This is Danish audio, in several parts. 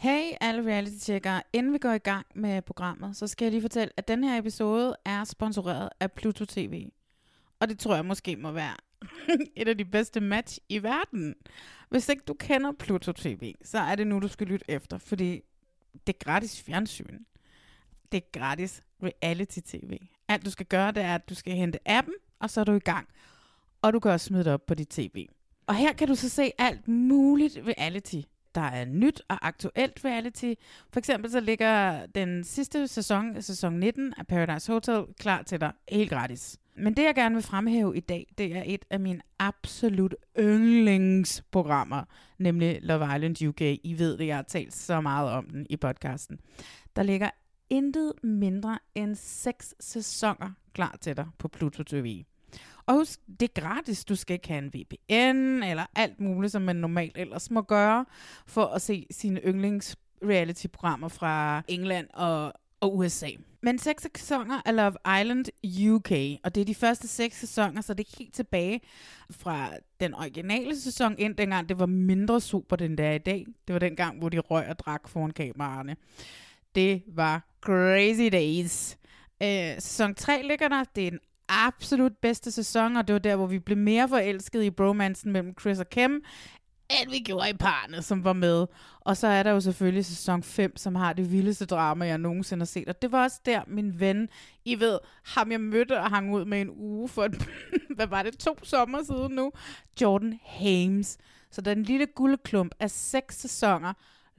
Hey alle reality-tjekkere, inden vi går i gang med programmet, så skal jeg lige fortælle, at den her episode er sponsoreret af Pluto TV. Og det tror jeg måske må være et af de bedste match i verden. Hvis ikke du kender Pluto TV, så er det nu, du skal lytte efter, fordi det er gratis fjernsyn. Det er gratis reality-tv. Alt du skal gøre, det er, at du skal hente appen, og så er du i gang. Og du kan også smide det op på dit tv. Og her kan du så se alt muligt reality der er nyt og aktuelt reality. For eksempel så ligger den sidste sæson, sæson 19 af Paradise Hotel, klar til dig helt gratis. Men det jeg gerne vil fremhæve i dag, det er et af mine absolut yndlingsprogrammer, nemlig Love Island UK. I ved det, jeg har talt så meget om den i podcasten. Der ligger intet mindre end seks sæsoner klar til dig på Pluto TV. Og husk, det er gratis. Du skal ikke have en VPN eller alt muligt, som man normalt ellers må gøre, for at se sine yndlings reality-programmer fra England og, og USA. Men seks sæsoner af Love Island UK, og det er de første seks sæsoner, så det er helt tilbage fra den originale sæson ind, dengang det var mindre super, den der i dag. Det var den gang, hvor de røg og drak foran kameraerne. Det var crazy days. Øh, sæson 3 ligger der. Det er den absolut bedste sæson, og det var der, hvor vi blev mere forelskede i bromansen mellem Chris og Kim, end vi gjorde i parne, som var med. Og så er der jo selvfølgelig sæson 5, som har det vildeste drama, jeg nogensinde har set. Og det var også der, min ven, I ved, ham jeg mødte og hang ud med en uge for, et, hvad var det, to sommer siden nu? Jordan Hames. Så der er en lille guldklump af seks sæsoner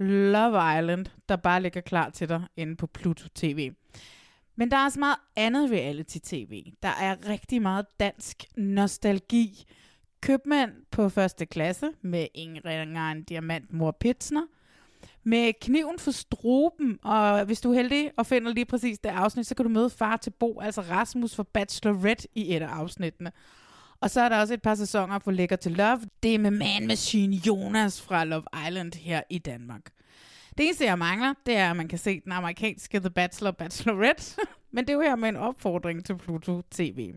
Love Island, der bare ligger klar til dig inde på Pluto TV. Men der er også meget andet reality-tv. Der er rigtig meget dansk nostalgi. Købmand på første klasse med Ingrid en diamant mor Pitsner. Med kniven for struben, og hvis du er heldig og finder lige præcis det afsnit, så kan du møde far til Bo, altså Rasmus for Bachelorette i et af afsnittene. Og så er der også et par sæsoner på Lækker til Love. Det er med Man Machine Jonas fra Love Island her i Danmark. Det eneste, jeg mangler, det er, at man kan se den amerikanske The Bachelor Bachelorette. Men det er jo her med en opfordring til Pluto TV.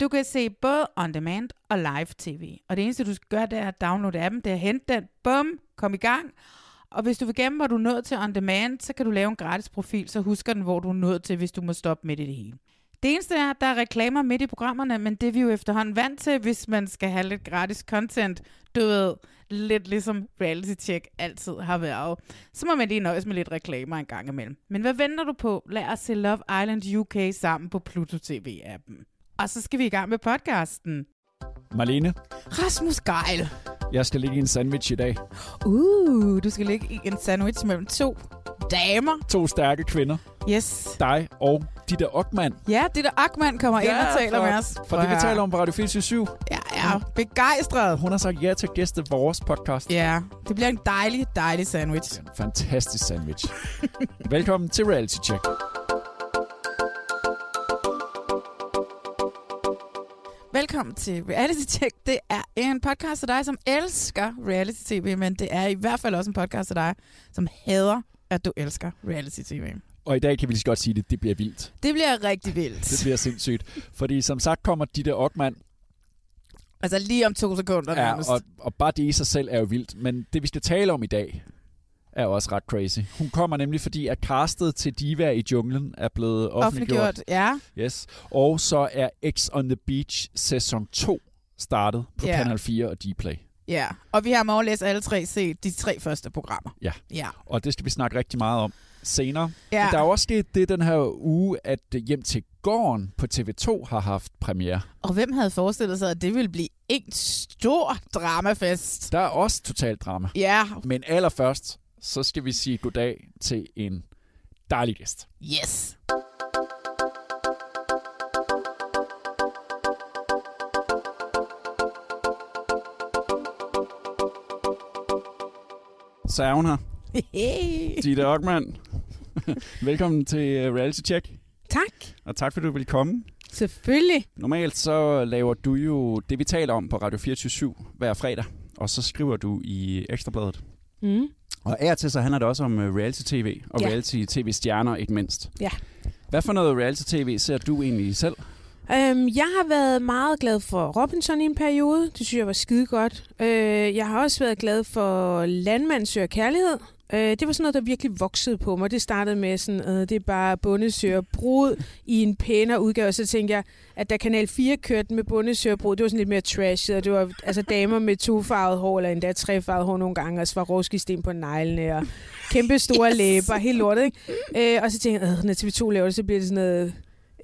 Du kan se både on demand og live tv. Og det eneste, du skal gøre, det er at downloade appen, det er at hente den, bum, kom i gang. Og hvis du vil gemme, hvor du er nået til on demand, så kan du lave en gratis profil, så husker den, hvor du er nået til, hvis du må stoppe midt i det hele. Det eneste er, at der er reklamer midt i programmerne, men det er vi jo efterhånden vant til, hvis man skal have lidt gratis content. Du ved, lidt ligesom reality check altid har været. Så må man lige nøjes med lidt reklamer en gang imellem. Men hvad venter du på? Lad os se Love Island UK sammen på Pluto TV-appen. Og så skal vi i gang med podcasten. Marlene, Rasmus Geil. jeg skal ligge i en sandwich i dag. Uh, du skal ligge i en sandwich mellem to damer. To stærke kvinder. Yes. Dig og Ditte Ockmann. Ja, det der Ackmann kommer ind og taler for, med os. For det, vi taler om på Radio 24 Jeg er begejstret. Hun har sagt ja til at gæste vores podcast. Ja, det bliver en dejlig, dejlig sandwich. En fantastisk sandwich. Velkommen til Reality Check. Velkommen til Reality Check. Det er en podcast til dig, som elsker reality-tv, men det er i hvert fald også en podcast til dig, som hader, at du elsker reality-tv. Og i dag kan vi lige så godt sige det, det bliver vildt. Det bliver rigtig vildt. Det bliver sindssygt. Fordi som sagt kommer Ditte Ockmann, Altså lige om to sekunder ja, nærmest. og, og bare det i sig selv er jo vildt. Men det vi skal tale om i dag, er også ret crazy. Hun kommer nemlig, fordi at castet til Diva i junglen er blevet offentliggjort. Offentliggjort, ja. Yes. Og så er X on the Beach sæson 2 startet på Ja. Kanal 4 og Dplay. Ja, og vi har morgenlæs alle tre set de tre første programmer. Ja. Ja. Og det skal vi snakke rigtig meget om senere. Ja. Men der er også sket det den her uge, at Hjem til gården på TV2 har haft premiere. Og hvem havde forestillet sig, at det ville blive en stor dramafest? Der er også totalt drama. Ja, Men allerførst, så skal vi sige goddag til en dejlig gæst. yes. Så er hun her. Ditte Ockmann. Velkommen til øh, Reality Check. Tak. Og tak fordi du vil komme. Selvfølgelig. Normalt så laver du jo det, vi taler om på Radio 24 hver fredag. Og så skriver du i Ekstrabladet. Mm. Og af og til så handler det også om øh, reality-tv, og Ja. reality-tv-stjerner ikke mindst. Ja. Hvad for noget reality-tv ser du egentlig selv? Øhm, jeg har været meget glad for Robinson i en periode. Det synes jeg var skide godt. Øh, jeg har også været glad for Landmand søger kærlighed. Øh, det var sådan noget, der virkelig voksede på mig. Det startede med sådan, øh, det er bare bundesøger brud i en pænere udgave. Så tænkte jeg, at da Kanal 4 kørte med bundesøger brud, det var sådan lidt mere trashet. Og det var altså damer med tofarvet hår, eller endda trefarvet hår nogle gange, og Swarovski-sten på neglene, og kæmpe store yes. læber, helt lortet, ikke? Øh, og så tænkte jeg, øh, når TV2 laver det, så bliver det sådan noget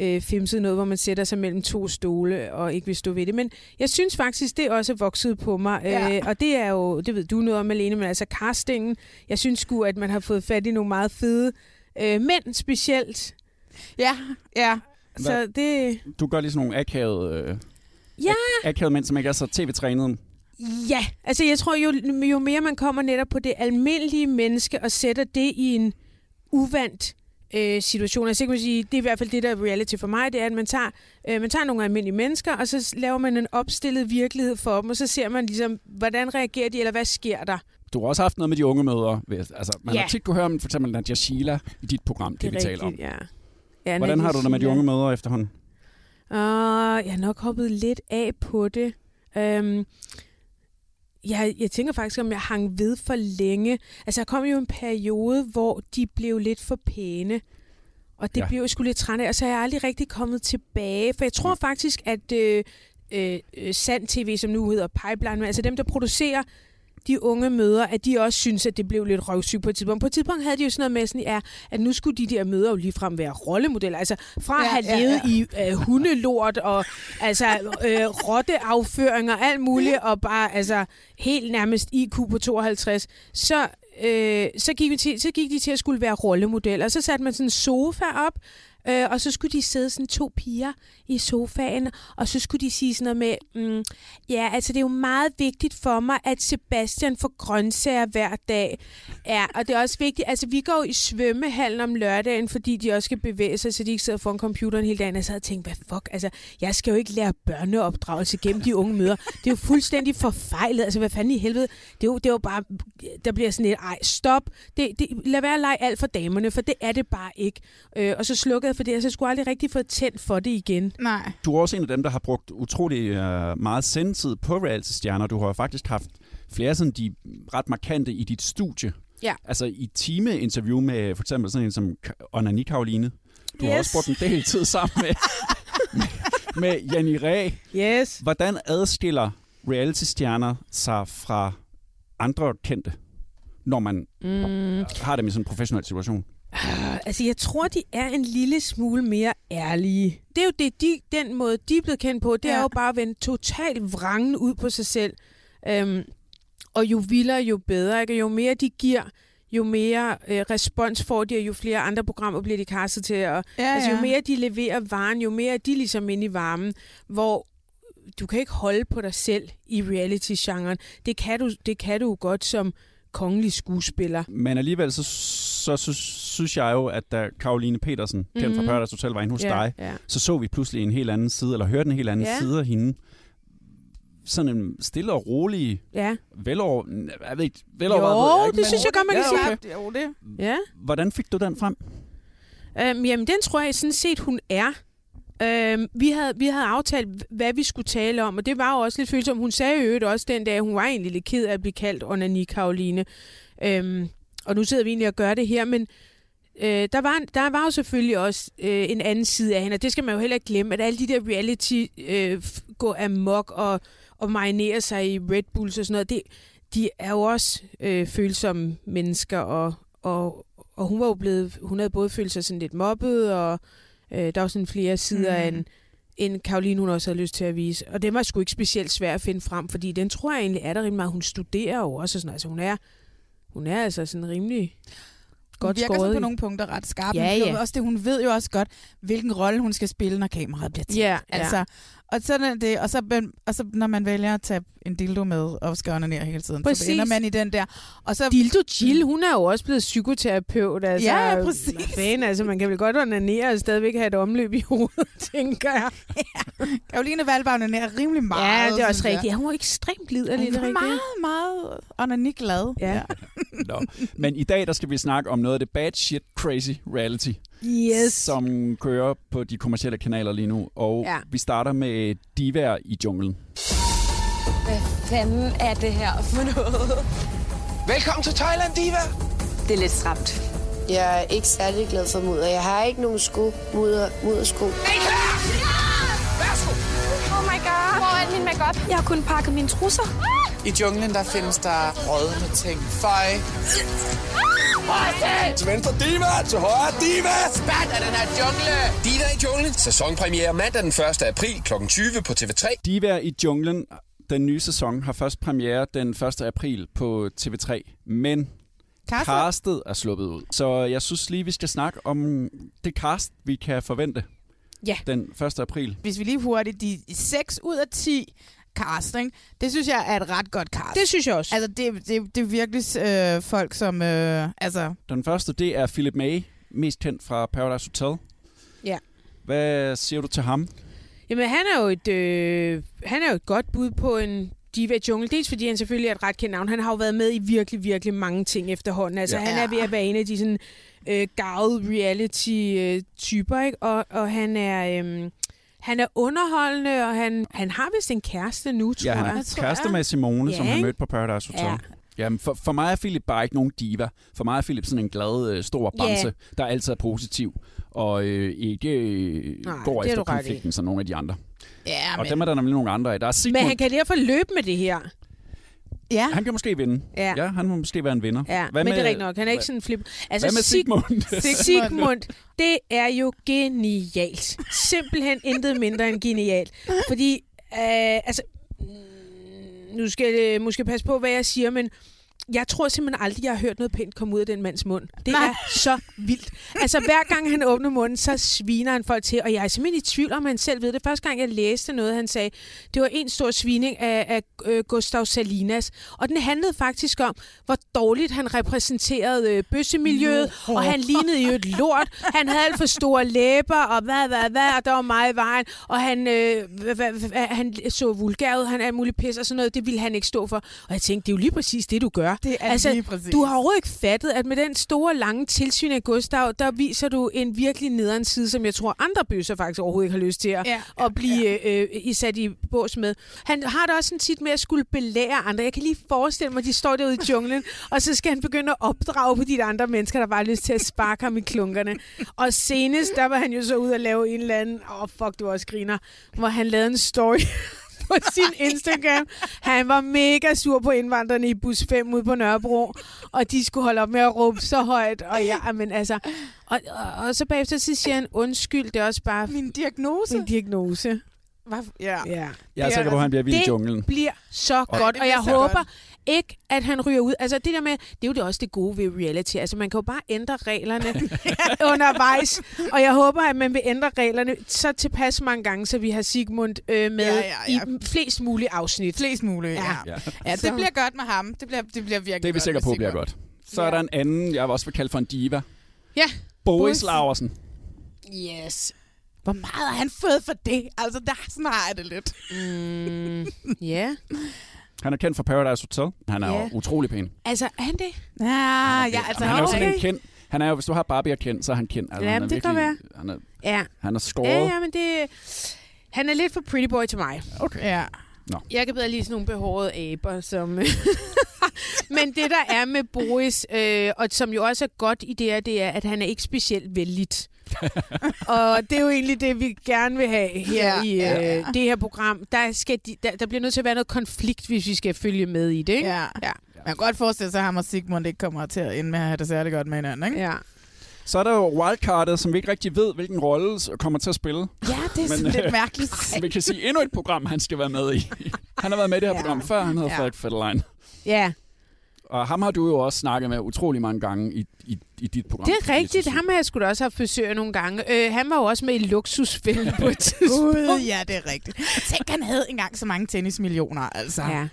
øh, femset noget, hvor man sætter sig mellem to stole og ikke vil stå ved det. Men jeg synes faktisk, det også er vokset på mig. Ja. Øh, og det er jo, det ved du noget om, Malene, men altså castingen. Jeg synes sgu, at man har fået fat i nogle meget fede øh, mænd specielt. Ja, ja. Så det... Du gør lige sådan nogle akavede, øh, Ja. ak- akavede mænd, som ikke er så tv-trænet. Ja, altså jeg tror, jo, jo mere man kommer netop på det almindelige menneske og sætter det i en uvandt øh, situation. Altså, jeg kan sige, det er i hvert fald det, der er reality for mig, det er, at man tager, øh, man tager nogle almindelige mennesker, og så laver man en opstillet virkelighed for dem, og så ser man ligesom, hvordan reagerer de, eller hvad sker der? Du har også haft noget med de unge mødre. ved- Altså, man Ja. har tit kunne høre om for eksempel Nadia Sheila i dit program, det, vi taler om. ja. ja Hvordan har du det med de unge mødre efterhånden? Uh, jeg har nok hoppet lidt af på det. Um, jeg, jeg tænker faktisk, om jeg hang ved for længe. Altså, der kom jo en periode, hvor de blev lidt for pæne. Og det Ja. blev jeg sgu lidt træt af, og så er jeg aldrig rigtig kommet tilbage. For jeg tror faktisk, at øh, øh, øh, Sand TV, som nu hedder Pipeline, altså dem, der producerer de unge møder, at de også synes, at det blev lidt røvsygt på et tidspunkt. På et tidspunkt havde de jo sådan noget med, sådan, ja, at nu skulle de der møder jo ligefrem være rollemodeller. Altså fra Ja, at have ja, levet i øh, hundelort og altså øh, rotteafføring og alt muligt, og bare altså helt nærmest IQ på 52, så, øh, så, gik vi til, så gik de til at skulle være rollemodeller. Så satte man sådan en sofa op, Øh, og så skulle de sidde sådan to piger i sofaen, og så skulle de sige sådan noget med, mm, ja, altså det er jo meget vigtigt for mig, at Sebastian får grøntsager hver dag. Ja, og det er også vigtigt, altså vi går jo i svømmehallen om lørdagen, fordi de også skal bevæge sig, så de ikke sidder foran computeren hele dagen. Og så havde tænkt, hvad fuck, altså jeg skal jo ikke lære børneopdragelse gennem de unge møder. Det er jo fuldstændig forfejlet, altså hvad fanden i helvede. Det er jo, det er jo bare, der bliver sådan et, ej, stop. Det, det, lad være at lege alt for damerne, for det er det bare ikke. Øh, og så slukkede jeg for det, og så skulle jeg aldrig rigtig få tændt for det igen. Nej. Du er også en af dem, der har brugt utrolig øh, meget sendtid på reality-stjerner. Du har faktisk haft flere sådan de ret markante i dit studie. Ja. Altså i time-interview med for eksempel sådan en som Onani Karoline. Du har Yes. også brugt en del tid sammen med, med, med Janni Ræ. Yes. Hvordan adskiller reality-stjerner sig fra andre kendte, når man Mm. har dem i sådan en professionel situation? Ah, Altså, jeg tror, de er en lille smule mere ærlige. Det er jo det, de, den måde, de er blevet kendt på. Det ja. Er jo bare at vende totalt vrangen ud på sig selv. Øhm, og jo vildere, jo bedre. Ikke? Og Jo mere de giver, jo mere øh, respons får de, og jo flere andre programmer bliver de kastet til. Og, Ja, altså, jo ja. mere de leverer varen, jo mere er de ligesom inde i varmen, hvor du kan ikke holde på dig selv i reality-genren. Det kan du, det kan du jo godt som kongelig skuespiller. Men alligevel, så, så, så synes jeg jo, at da Karoline Petersen, kendt fra Mhm. Paradise Hotel, var inde hos dig, ja. så så vi pludselig en helt anden side, eller hørte en helt anden Ja. side af hende. Sådan en stille og rolig, ja. velover... Jeg ved ikke, velovervejet, Jo, ikke, det synes jeg godt, man kan Ja, sige. okay. Jo, det. Ja. Hvordan fik du den frem? Øhm, jamen, den tror jeg sådan set, hun er. Øhm, vi, havde, vi havde aftalt, hvad vi skulle tale om, og det var jo også lidt følsomt. Hun sagde jo også den dag, hun var egentlig lidt ked af at blive kaldt Onani Karoline. Øhm, og nu sidder vi egentlig og gør det her, men øh, der, var, der var jo selvfølgelig også øh, en anden side af hende, og det skal man jo heller ikke glemme, at alle de der reality øh, går amok, og, og marinere sig i Red Bulls og sådan noget. Det, de er jo også øh, følsomme mennesker, og, og, og hun var jo blevet, hun havde både følt sig sådan lidt mobbet, og øh, der var sådan flere sider mm. end, end Karoline hun også havde lyst til at vise. Og det var sgu ikke specielt svært at finde frem, fordi den tror jeg egentlig er der rimelig meget. Hun studerer jo også, og sådan, altså hun er, hun er altså sådan rimelig godt hun virker skåret så på nogle punkter ret skarp. Ja, ja. Også det, hun ved jo også godt, hvilken rolle hun skal spille, når kameraet bliver tændt. Ja, ja. Og, sådan er det, og, så, og så når man vælger at tage en dildo med og skal ned hele tiden, Præcis. så ender man i den der. Og så, Dildo Jill, hun er jo også blevet psykoterapeut. Altså, Ja, ja, præcis. Fanden, altså, man kan vel godt onanere og stadigvæk have et omløb i hovedet, tænker jeg. Karoline Valbaum er rimelig meget. Ja, det er også rigtigt. Ja, hun var ekstremt liderlig. Hun det er er rigtigt. meget, meget onani-glad. Ja. Nå. Men i dag der skal vi snakke om noget af det bad shit crazy reality, Yes. som kører på de kommercielle kanaler lige nu. Og Ja. vi starter med divaer i junglen. Hvad fanden er det her for noget? Velkommen til Thailand, Diva. Det er lidt stramt. Jeg er ikke særlig glad for mudder. Jeg har ikke nogen sko, mudder, muddersko. Oh my god. Hvor er min makeup? Jeg har kun pakket mine trusser. I junglen, der findes der rådne ting. Føj. Til venstre Diva, til højre Diva. Spat af den her jungle. Diva i junglen. Sæsonpremiere mandag den 1. april kl. 20 på TV3. Divaer i junglen, den nye sæson, har først premiere den 1. april på TV3. Men Castet. castet er sluppet ud. Så jeg synes lige, vi skal snakke om det cast, vi kan forvente Ja. den 1. april. Hvis vi lige hurtigt, de 6 ud af 10 cast, ikke? det synes jeg er et ret godt cast. Det synes jeg også. Altså, det, det, det er virkelig øh, folk, som... Øh, altså, Den første, det er Philip May, mest kendt fra Paradise Hotel. Ja. Hvad siger du til ham? Jamen, han er jo et, øh, han er jo et godt bud på en diva jungle. Dels fordi han selvfølgelig er et ret kendt navn. Han har jo været med i virkelig, virkelig mange ting efterhånden. Altså, Ja. han er ved at være en af de sådan øh, gavede reality-typer, ikke? Og, og han er... Øh, han er underholdende, og han, han har vist en kæreste nu, tror Ja, han jeg. er tror kæreste jeg. med Simone, Ja, som han mødte på Paradise Hotel. Ja. Jamen, for, for mig er Philip bare ikke nogen diva. For mig er Philip sådan en glad, øh, stor bamse, der altid er positiv, og øh, ikke øh, Nej, går det er efter konflikten som nogle af de andre. Ja, Og dem er der nemlig nogle andre af. Der er Sigmund. Men han kan derfor løbe med det her. ja. han kan måske vinde. Ja. ja han må måske være en vinder. Ja, Hvad men det er med- rigtigt nok. Han er ikke sådan en flip. Altså, Hvad med Sig- Sigmund? Sigmund, det er jo genialt. Simpelthen intet mindre end genialt. Fordi, øh, altså, mm, nu skal jeg måske passe på, hvad jeg siger, men jeg tror simpelthen aldrig, jeg har hørt noget pænt komme ud af den mands mund. Det Nej. er så vildt. Altså, hver gang han åbner munden, så sviner han folk til, og jeg er simpelthen i tvivl om, han selv ved det. Første gang, jeg læste noget, han sagde, det var en stor svining af, af øh, Gustav Salinas, og den handlede faktisk om, hvor dårligt han repræsenterede øh, bøssemiljøet, og han lignede jo et lort. Han havde alt for store læber, og hvad, hvad, hvad, og der var meget i vejen, og han, øh, hvad, hvad, hvad, han så vulgær ud, han er alt muligt pis og sådan noget, det ville han ikke stå for. Og jeg tænkte, det er jo lige præcis det, du gør. Det er altså, lige præcis. Du har overhovedet ikke fattet, at med den store, lange tilsyn af Gustav, der viser du en virkelig nederen side, som jeg tror, andre bøsser faktisk overhovedet ikke har lyst til at, Ja, ja, at blive ja. øh, øh, sat i bås med. Han har det også sådan tit med at skulle belære andre. Jeg kan lige forestille mig, at de står derude i junglen, og så skal han begynde at opdrage på de andre mennesker, der bare har lyst til at sparke ham i klunkerne. Og senest, der var han jo så ude at lave en eller anden, åh oh, fuck, du også griner, hvor han lavede en story på sin Instagram. Han var mega sur på indvandrerne i bus 5 ude på Nørrebro, og de skulle holde op med at råbe så højt. Og ja, men altså... Og, og, og så bagefter så siger han, undskyld, det er også bare Min diagnose. min diagnose. Hvad? Ja. Ja. Jeg er sikker på, at han bliver vild i Det junglen. bliver så Og- godt, Det og jeg håber godt. Ikke, at han ryger ud. Altså det der med, det er jo det også det gode ved reality. Altså man kan jo bare ændre reglerne undervejs, og jeg håber, at man vil ændre reglerne så tilpas mange gange, så vi har Sigmund øh, med Ja, ja, ja. i flest mulige afsnit. Flest mulige, ja. Ja. Ja, det Så- bliver godt med ham. Det bliver, det bliver virkelig Det er vi sikre på bliver godt. Så er der en anden, jeg også vil kalde for en diva. Ja. Boris. Laversen. Yes. Hvor meget har han fået for det? Altså, der sådan har jeg det lidt. Mm, ja. Han er kendt fra Paradise Hotel. Han er jo utrolig pæn. Altså, er han det? Ja, ja, altså, han er jo sådan en kendt. Han er jo, hvis du har Barbie og kendt, så er han kendt. Altså, Ja, han er det kan være. Han er, Ja. han er skåret. Ja, ja, men det... Han er lidt for pretty boy til mig. Okay. Ja. Jeg kan bedre lide sådan nogle behårede aber, som... Men det, der er med Boris, øh, og som jo også er godt i det her, det er, at han er ikke specielt vældigt. og det er jo egentlig det, vi gerne vil have her Ja, i øh, ja, ja. det her program. Der, skal de, der, der bliver nødt til at være noget konflikt, hvis vi skal følge med i det, ikke? Ja. ja. Man kan godt forestille sig, at ham og Sigmund ikke kommer til at ende med at have det særlig godt med hinanden, ikke? Ja. Så er der jo wildcardet, som vi ikke rigtig ved, hvilken rolle kommer til at spille. Ja, det er sådan lidt mærkeligt. Vi kan sige endnu et program, han skal være med i. Han har været med i det her Ja. program før, han hedder Ja. Frederik Fetterlein. Ja, Og ham har du jo også snakket med utrolig mange gange i, i, i dit program. det er rigtigt. Ham har jeg da også haft besøg af nogle gange. Øh, han var jo også med i Luksusfælden på et tidspunkt. Gud, ja, det er rigtigt. Tænk, han havde engang så mange tennismillioner, altså. Ja.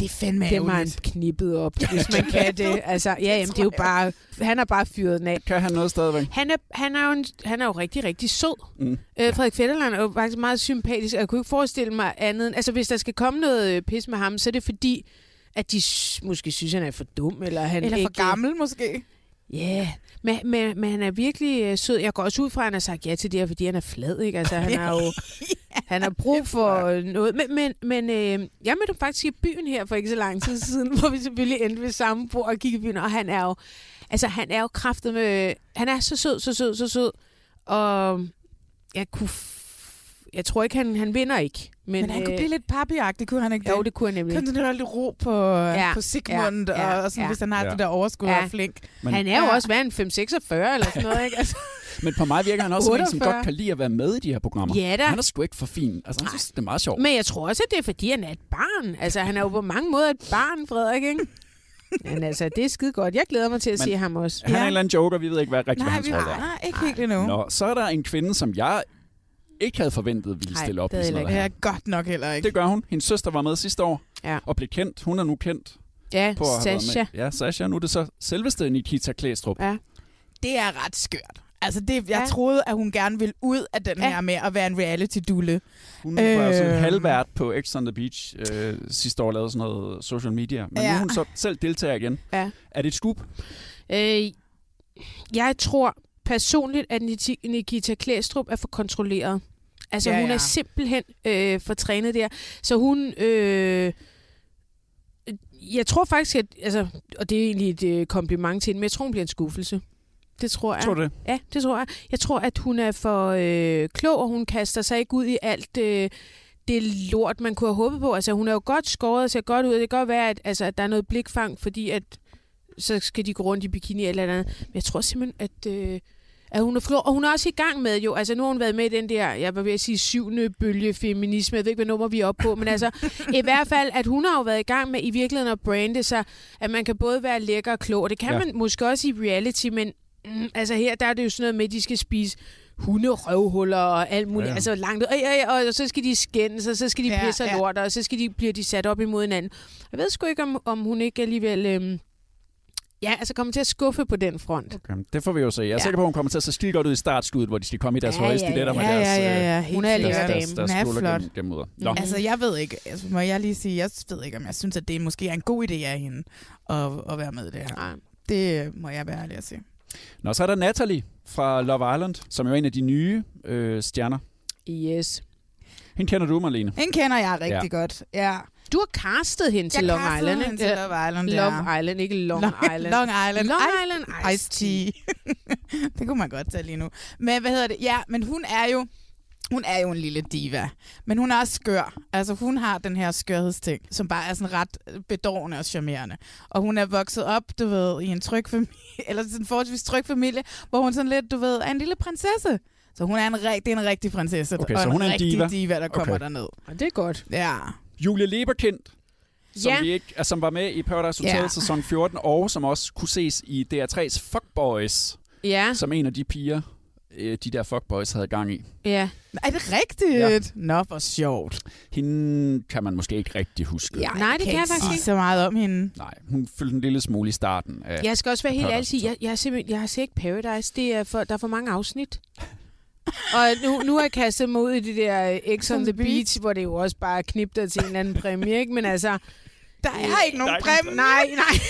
Det er fandme Det har han knippet op, hvis man kan det. Altså, ja, jamen, det er jo bare... Han har bare fyret den af. Kan han noget stadigvæk? Han er, han er, jo, en, han er jo rigtig, rigtig sød. Mm. Øh, Frederik Fetterland er jo faktisk meget sympatisk, og jeg kunne ikke forestille mig andet. Altså, hvis der skal komme noget øh, pis med ham, så er det fordi, at de måske synes, han er for dum, eller han Eller for ikke... gammel, måske. Ja, yeah. men, men, men han er virkelig øh, sød. Jeg går også ud fra, at han har sagt ja til det her, fordi han er flad, ikke? Altså, han har jo han har brug for øh, noget. Men, men, men øh, jeg mødte faktisk i byen her for ikke så lang tid siden, hvor vi selvfølgelig endte ved samme bord og kiggede i byen, og han er jo, altså, han er jo kraftet med... Han er så sød, så sød, så sød. Og jeg kunne... F- jeg tror ikke, han, han vinder ikke. Men, Men han kunne øh, blive lidt pappigagtig, kunne han ikke Jo, det kunne han nemlig. Kunne sådan lidt ro på, ja, på Sigmund, ja, ja, ja, og sådan, ja. hvis han har Ja. det der overskud og Ja. er flink. Men, han er jo Ja. også hvad, en 5-46 eller sådan noget, ikke? Altså, men på mig virker han også en, som 48. godt kan lide at være med i de her programmer. Ja da. Han er sgu ikke for fin. Altså, han synes, det er meget sjovt. Men jeg tror også, at det er, fordi han er et barn. Altså, han er jo på mange måder et barn, Frederik, ikke? Men altså, det er skide godt. Jeg glæder mig til at Men- se ham også. Han er en eller anden joker, vi ved ikke hvad, rigtig, hvad Nej, hans vi rolle er. har ikke helt endnu. Nå, så er der en kvinde, som jeg ikke havde forventet ville Nej, stille op det sådan noget Det er godt nok heller ikke. Det gør hun. Hendes søster var med sidste år Ja. og blev kendt. Hun er nu kendt Ja, på at have været Sasha. med. Ja, Sasha. Nu er det så selveste Nikita Klæstrup. Ja. Det er ret skørt. Altså, det, jeg Ja. troede, at hun gerne ville ud af den Ja. her med at være en reality-dulle. Hun var øh... sådan en Øhm. halvvært på X on the Beach øh, sidste år, lavede sådan noget social media. Men ja. nu er hun så selv deltager igen. Ja. Er det et scoop? Øh, jeg tror personligt, at Nikita Klæstrup er for kontrolleret. Altså, Ja, hun ja. er simpelthen øh, for trænet der. Så hun... Øh, jeg tror faktisk, at... Altså, og det er egentlig et øh, kompliment til hende, men jeg tror, hun bliver en skuffelse. Det tror jeg. Tror du det? Ja, det tror jeg. Jeg tror, at hun er for øh, klog, og hun kaster sig ikke ud i alt øh, det lort, man kunne have håbet på. Altså, hun er jo godt skåret og ser godt ud. Det kan godt være, at, altså, at der er noget blikfang, fordi at så skal de gå rundt i bikini eller andet. Men jeg tror simpelthen, at, øh, at hun er. Og hun er også i gang med jo, altså nu har hun været med i den der, jeg var ved at sige syvende bølge feminisme. Jeg ved ikke, hvad nummer vi er oppe på, men altså i hvert fald, at hun har jo været i gang med i virkeligheden at brande sig, at man kan både være lækker og klog. Og det kan Ja. man måske også i reality, men mm, altså her, der er det jo sådan noget med, at de skal spise hunderøvhuller og alt muligt. Ja. Altså langt ud. Og, og, og, så skal de skændes, og så skal de Ja, pisse ja. ja. lort, og så skal de, bliver de sat op imod hinanden. Jeg ved sgu ikke, om, om hun ikke alligevel... Øhm, ja, altså kommer til at skuffe på den front. Okay. Det får vi jo se. Jeg er ja. Ja. sikker på, at hun kommer til at se skide godt ud i startskuddet, hvor de skal komme i deres Ja, høje ja, stiletter med ja, deres, ja, ja, ja, øh, helt Hun er lækker deres, dame. deres Hun er flot. gennem, gennem. Nå. Altså, jeg ved ikke, altså, må jeg lige sige, jeg ved ikke, om jeg synes, at det måske er en god idé af hende at, at være med i det her. Nej. Det øh, må jeg være ærlig at sige. Nå, så er der Natalie fra Love Island, som jo er en af de nye øh, stjerner. Yes. Hende kender du, Marlene. Hende kender jeg rigtig Ja. ja. godt. Ja. Du har castet hende til Jeg Long Island, hende ikke? til Love Island, Love ja. Island, ikke Long, Long Island. Long Island. Long Ice- Island Ice Tea. det kunne man godt tage lige nu. Men hvad hedder det? Ja, men hun er jo hun er jo en lille diva, men hun er også skør. Altså hun har den her skørhedsting, som bare er sådan ret bedårende og charmerende. Og hun er vokset op, du ved, i en tryg familie, eller sådan en forholdsvis tryg familie, hvor hun sådan lidt, du ved, er en lille prinsesse. Så hun er en, det er en rigtig prinsesse, Okay, og så hun er en rigtig diva. diva, der kommer Okay. derned. Og det er godt. Ja. Julie Leberkind, som, Ja. vi ikke, altså, som var med i Paradise Hotel Ja. sæson 14, og som også kunne ses i DR3's Fuckboys, Ja, som en af de piger, øh, de der Fuckboys havde gang i. ja. Er det rigtigt? Ja. Nå, hvor sjovt. Hende kan man måske ikke rigtig huske. Ja. Nej, det kan jeg ikke faktisk ikke. så meget om hende. Nej, hun fyldte en lille smule i starten. Af, Jeg skal også være helt ærlig sige, jeg, jeg, har jeg har set ikke Paradise. Det er for, der er for mange afsnit. Og nu, nu har jeg kastet mig ud i det der øh, X on the Beach, hvor det jo også bare er knipter til en eller anden præmie, ikke? Men altså... Der er ikke nogen præmie. Nej, nej.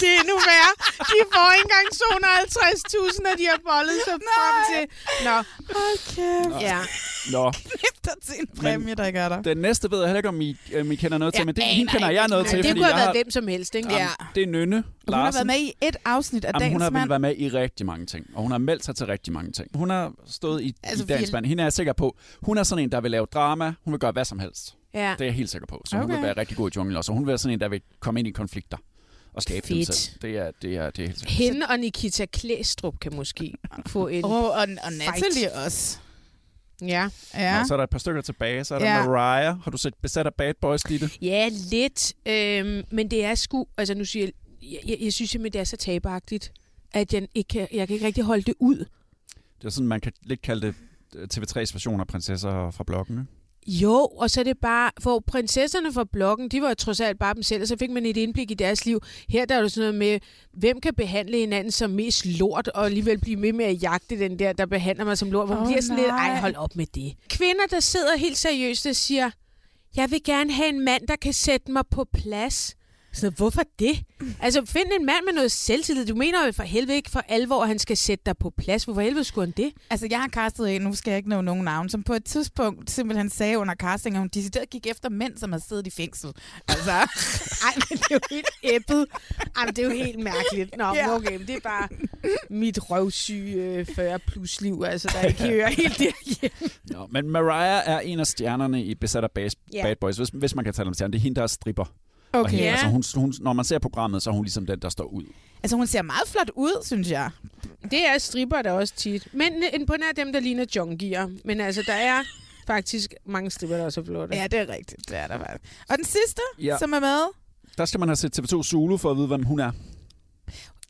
Det er endnu værre. De får ikke engang 250.000, og de har bollet sig frem til. Nå, kæft. ja. Nå, Knip til en præmie, der ikke er der. den næste ved jeg heller ikke, om I, om I kender noget til, Jeg men det, aner hende kender jeg noget noget. til, Det fordi kunne have været har, hvem som helst, ikke? Ja. det er Nynne Hun har været Larsen. med i et afsnit af Jamen, Dagens hun har Mand. været med i rigtig mange ting, og hun har meldt sig til rigtig mange ting. Hun har stået i, Altså, i Dagens Mand. Hende er jeg sikker på. Hun er sådan en, der vil lave drama. Hun vil gøre hvad som helst. Ja. Det er jeg helt sikker på. Så okay. hun Okay. vil være rigtig god i junglen også. Og hun vil være sådan en, der vil komme ind i konflikter og skabe dem Fedt. selv. Det er, det er, det er helt. Hende og Nikita Klæstrup kan måske få en... Oh, og, og Natalie også. Ja. Ja. Nå, så er der et par stykker tilbage. Så er der Ja. Mariah. Har du set besat af Bad Boys, Ditte? Ja, lidt. Øhm, men det er sgu... Altså, nu siger jeg... Jeg, jeg, jeg synes simpelthen, det er så taberagtigt, at jeg ikke kan, jeg kan ikke rigtig holde det ud. Det er sådan, man kan lidt kalde det øh, TV3's version af prinsesser fra. Ikke? Jo, og så er det bare, for prinsesserne fra bloggen, de var jo trods alt bare dem selv, og så fik man et indblik i deres liv. Her der er jo sådan noget med, hvem kan behandle hinanden som mest lort, og alligevel blive med med at jagte den der, der behandler mig som lort. Hvor man Åh, bliver sådan lidt, nej. ej, hold op med det. Kvinder, der sidder helt seriøst og siger, jeg vil gerne have en mand, der kan sætte mig på plads. Så hvorfor det? Altså, find en mand med noget selvtillid. Du mener jo for helvede ikke for alvor, at han skal sætte dig på plads. Hvorfor helvede skulle han det? Altså, jeg har castet en, nu skal jeg ikke nævne nogen navn, som på et tidspunkt simpelthen sagde under casting, at hun decideret gik efter mænd, som havde siddet i fængsel. Altså, Ej, men det er jo helt æbbet. Ej, det er jo helt mærkeligt. Nå, Ja. okay, men det er bare mit røvsyge øh, 40 plus liv, altså, der ikke hører helt derhjemme. Nå, men Mariah er en af stjernerne i besat af Bad, Ja. Bad Boys, hvis, hvis man kan tale om stjerner. Det er hende, der er stripper. Og okay. hende, Ja. altså, hun, hun, når man ser programmet, så er hun ligesom den, der står ud. altså, hun ser meget flot ud, synes jeg. Det er stripper der også tit. Men en på nær dem, der ligner junkier. Men altså, der er faktisk mange stripper, der også er flotte. Ja, det er rigtigt. Det er der faktisk. Og den sidste, ja. som er med, Der skal man have set TV2 Zulu for at vide, hvem hun er.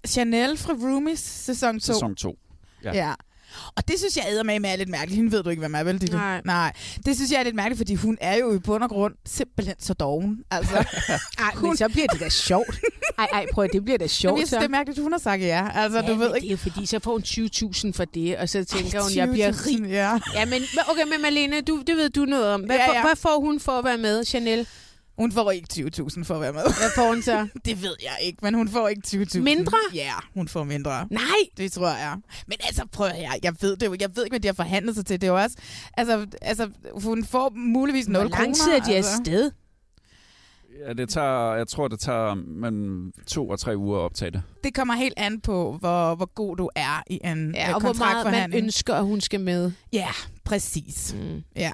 Chanel fra Roomies, sæson 2. Sæson 2. Ja. Ja. Og det synes jeg æder med er lidt mærkeligt. Hende ved du ikke, hvem er, vel? Ditte? Nej. Nej. Det synes jeg er lidt mærkeligt, fordi hun er jo i bund og grund simpelthen så doven. Altså, Ej, men så bliver det da sjovt. Ej, ej, prøv at, det bliver da Jamen, sjovt. jeg synes, det er mærkeligt, hun har sagt ja. Altså, ja, du ved ikke. det er fordi, så får hun 20.000 for det, og så tænker hun, jeg bliver rig. 20.000, Ja. Ja, men okay, men Malene, du, det ved du noget om. Hvad, ja. ja. hvad får hun for at være med, Chanel? Hun får ikke 20.000 for at være med. Hvad får hun så? Det ved jeg ikke, men hun får ikke 20.000. Mindre? Ja, hun får mindre. Nej! Det tror jeg. Men altså, prøv at høre, jeg ved det jo. Jeg ved ikke, hvad de har forhandlet sig til. Det er jo også... Altså, altså hun får muligvis 0 Hvor kroner. lang tid er de altså. afsted? Ja, det tager, jeg tror, det tager mellem to og tre uger at optage det. Det kommer helt an på, hvor, hvor god du er i en Ja, øh, og hvor meget man ønsker, at hun skal med. Ja, præcis. Mm. Ja.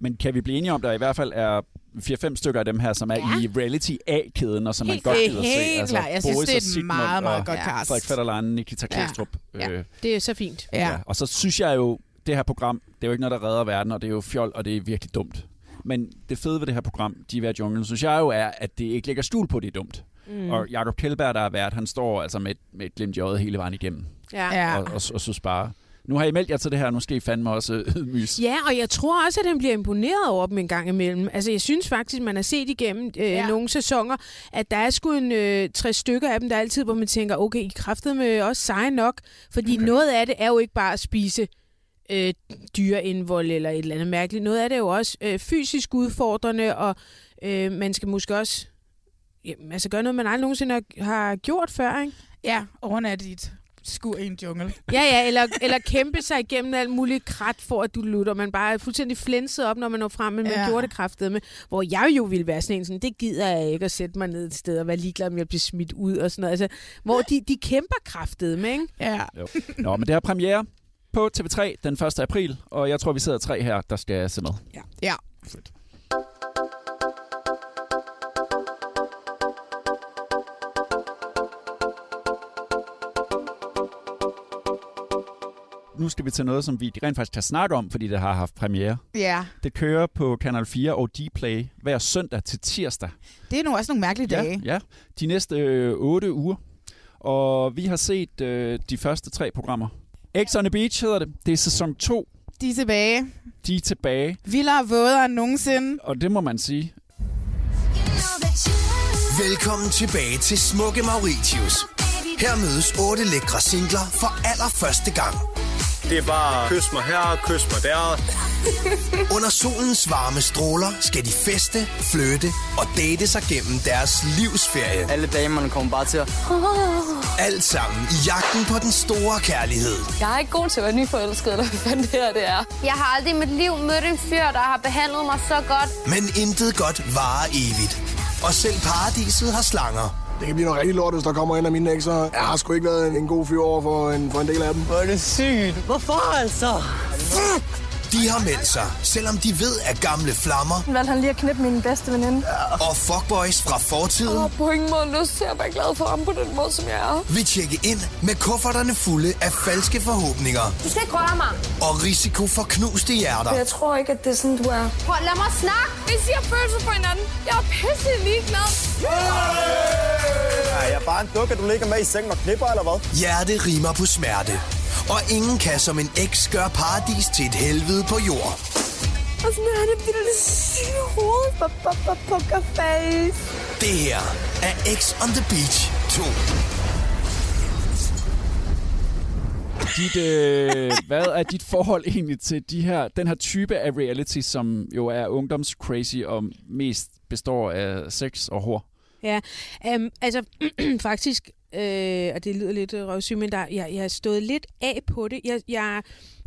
Men kan vi blive enige om, at der i hvert fald er 4-5 stykker af dem her, som er Ja. i reality A-kæden, og som man Helt godt det er gider se. helt klart. Jeg synes, Boris det er og et Sigmund meget, meget og godt cast. Frederik Fetterlein, Nikita Klæstrup. Ja. Øh, Det er så fint. Ja. ja. Og så synes jeg jo, det her program, det er jo ikke noget, der redder verden, og det er jo fjol, og det er virkelig dumt. Men det fede ved det her program, De er junglen, synes jeg jo er, at det ikke lægger stul på, at det er dumt. Mm. Og Jakob Kjellberg, der er vært, han står altså med, et- med et glimt i øjet hele vejen igennem. Ja. Ja. Og, og, og, synes bare, nu har I meldt jer til det her, nu skal I fandme også øh, ydmyges. Ja, og jeg tror også, at den bliver imponeret over dem en gang imellem. Altså, jeg synes faktisk, man har set igennem øh, Ja. nogle sæsoner, at der er sgu en øh, tre stykker af dem, der altid, hvor man tænker, okay, I kræftede med også seje nok. Fordi okay. noget af det er jo ikke bare at spise øh, dyreindvold eller et eller andet mærkeligt. Noget af det er jo også øh, fysisk udfordrende, og øh, man skal måske også jamen, altså gøre noget, man aldrig nogensinde har, har gjort før, ikke? Ja, overnatte i et skur i en jungle. Ja, ja, eller, eller kæmpe sig igennem alt muligt krat for, at du lutter. Man bare er fuldstændig flænset op, når man når frem, men man Ja. gjorde det kraftedeme. Hvor jeg jo ville være sådan en, sådan, det gider jeg ikke at sætte mig ned et sted og være ligeglad, om jeg bliver smidt ud og sådan noget. Altså, hvor de, de kæmper kraftedeme, ikke? Ja. Jo. Nå, men det har premiere på TV3 den 1. april, og jeg tror, vi sidder tre her, der skal se med. Ja. Fedt. Nu skal vi til noget, som vi rent faktisk kan snakke om, fordi det har haft premiere. Ja. Det kører på Kanal 4 og Dplay hver søndag til tirsdag. Det er nu også nogle mærkelige dage. Ja, ja. De næste øh, 8 uger. Og vi har set øh, de første tre programmer. X on the Beach hedder det. Det er sæson 2. De er tilbage. De er tilbage. Vildere og vådere end nogensinde. Og det må man sige. Velkommen tilbage til Smukke Mauritius. Her mødes otte lækre singler for allerførste gang. Det er bare, kys mig her, kys mig der. Under solens varme stråler skal de feste, flytte og date sig gennem deres livsferie. Alle damerne kommer bare til at... Alt sammen i jagten på den store kærlighed. Jeg er ikke god til at være nyforelsket, eller hvad fanden det her det er. Jeg har aldrig i mit liv mødt en fyr, der har behandlet mig så godt. Men intet godt varer evigt. Og selv paradiset har slanger. Det kan blive noget rigtig lort, hvis der kommer en af mine ekser. Jeg har sgu ikke været en, en god fyr over for en, for en del af dem. Hvor er det sygt. Hvorfor altså? Fuck! De har meldt sig, selvom de ved, at gamle flammer Valgte han lige at knippe min bedste veninde. og fuckboys fra fortiden Jeg har på ingen måde lyst til at være glad for ham på den måde, som jeg er. vil tjekke ind med kufferterne fulde af falske forhåbninger Du skal ikke røre mig. og risiko for knuste hjerter. Jeg tror ikke, at det er sådan, du er. Prøv, lad mig snakke. Vi siger følelser for hinanden. Jeg er pisse ligeglad. Ja, jeg er bare en dukke, du ligger med i sengen og knipper, eller hvad? Hjerte rimer på smerte. Og ingen kan som en eks gøre paradis til et helvede på jord. Og sådan er det, det er det syge hoved. Pokerface. Det her er X on the Beach 2. Dit, øh, hvad er dit forhold egentlig til de her, den her type af reality, som jo er ungdomscrazy og mest består af sex og hår? Ja, um, altså faktisk, øh, og det lyder lidt røvsygt, men der, jeg, jeg har stået lidt af på det. Jeg, jeg,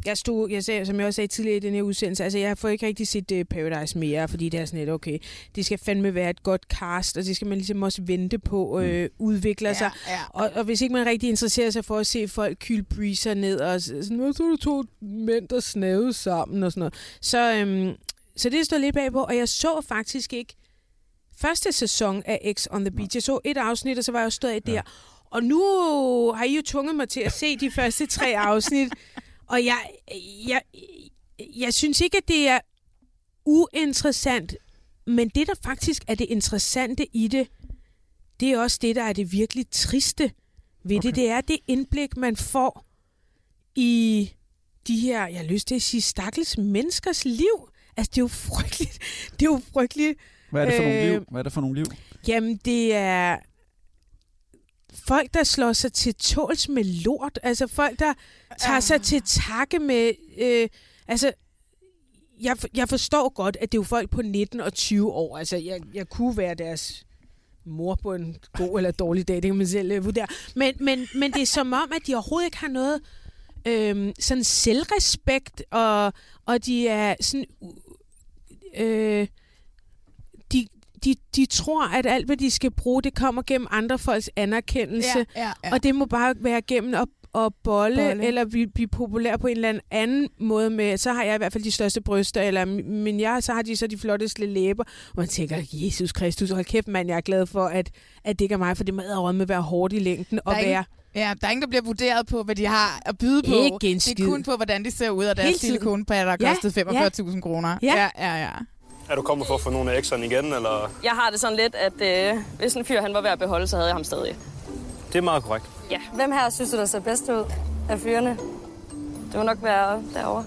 jeg stod, jeg sagde, som jeg også sagde tidligere i den her udsendelse, altså jeg får ikke rigtig set uh, Paradise mere, fordi det er sådan lidt, okay, det skal fandme være et godt cast, og det skal man ligesom også vente på øh, Mm. udvikler sig. ja. Og, og hvis ikke man rigtig interesserer sig for at se folk kyle breezer ned, og sådan, "Nå, så der to mænd, der snavede sammen og sådan noget, så, øhm, så det står lidt bagpå, og jeg så faktisk ikke første sæson af X on the Beach. Jeg så et afsnit, og så var jeg jo stået af der. Og nu har I jo tvunget mig til at se de første tre afsnit, og jeg, jeg, jeg synes ikke, at det er uinteressant, men det, der faktisk er det interessante i det, det er også det, der er det virkelig triste ved okay. det. Det er det indblik, man får i de her, jeg har lyst til at sige, stakkels menneskers liv. Altså, det er jo frygteligt. Det er jo frygteligt. Hvad er det for nogle Øh, liv? Hvad er det for nogle liv? Jamen, det er folk, der slår sig til tåls med lort. Altså folk, der tager sig til takke med... Øh, altså, jeg, jeg forstår godt, at det er jo folk på 19 og 20 år. Altså, jeg, jeg kunne være deres mor på en god eller dårlig dag, det kan man selv øh, vurdere. Men, men, men det er som om, at de overhovedet ikke har noget øhm, sådan selvrespekt, og, og de er sådan... Øh, de, de, tror, at alt, hvad de skal bruge, det kommer gennem andre folks anerkendelse. Ja, ja, ja. Og det må bare være gennem at, at bolle, Bolle. eller blive, blive populær på en eller anden måde med, så har jeg i hvert fald de største bryster, eller men jeg, så har de så de flotteste læber. Og man tænker, Jesus Kristus, hold kæft mand, jeg er glad for, at, at det ikke er mig, for det må med at være hårdt i længden, og være... ja, der er ingen, der bliver vurderet på, hvad de har at byde på. Ikke en det skid. er kun på, hvordan de ser ud, og deres silikonpatter Ja, kostede ja. 45.000 kroner. Ja. ja, ja. ja. Er du kommet for at få nogle af ekserne igen, eller? Jeg har det sådan lidt, at øh, hvis en fyr han var ved at beholde, så havde jeg ham stadig. Det er meget korrekt. Ja. Hvem her synes du, der ser bedst ud af fyrene? Det må nok være derovre.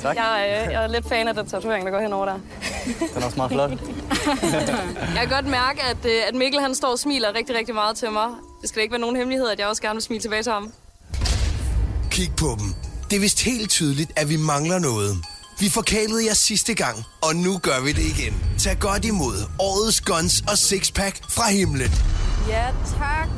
Tak. Jeg, øh, jeg er lidt fan af den tatovering, der går henover der. Den er også meget flot. Jeg kan godt mærke, at, øh, at Mikkel han står og smiler rigtig, rigtig meget til mig. Det skal da ikke være nogen hemmelighed, at jeg også gerne vil smile tilbage til ham. Kig på dem. Det er vist helt tydeligt, at vi mangler noget. Vi forkælede jer sidste gang, og nu gør vi det igen. Tag godt imod årets guns og sixpack fra himlen. Ja, tak.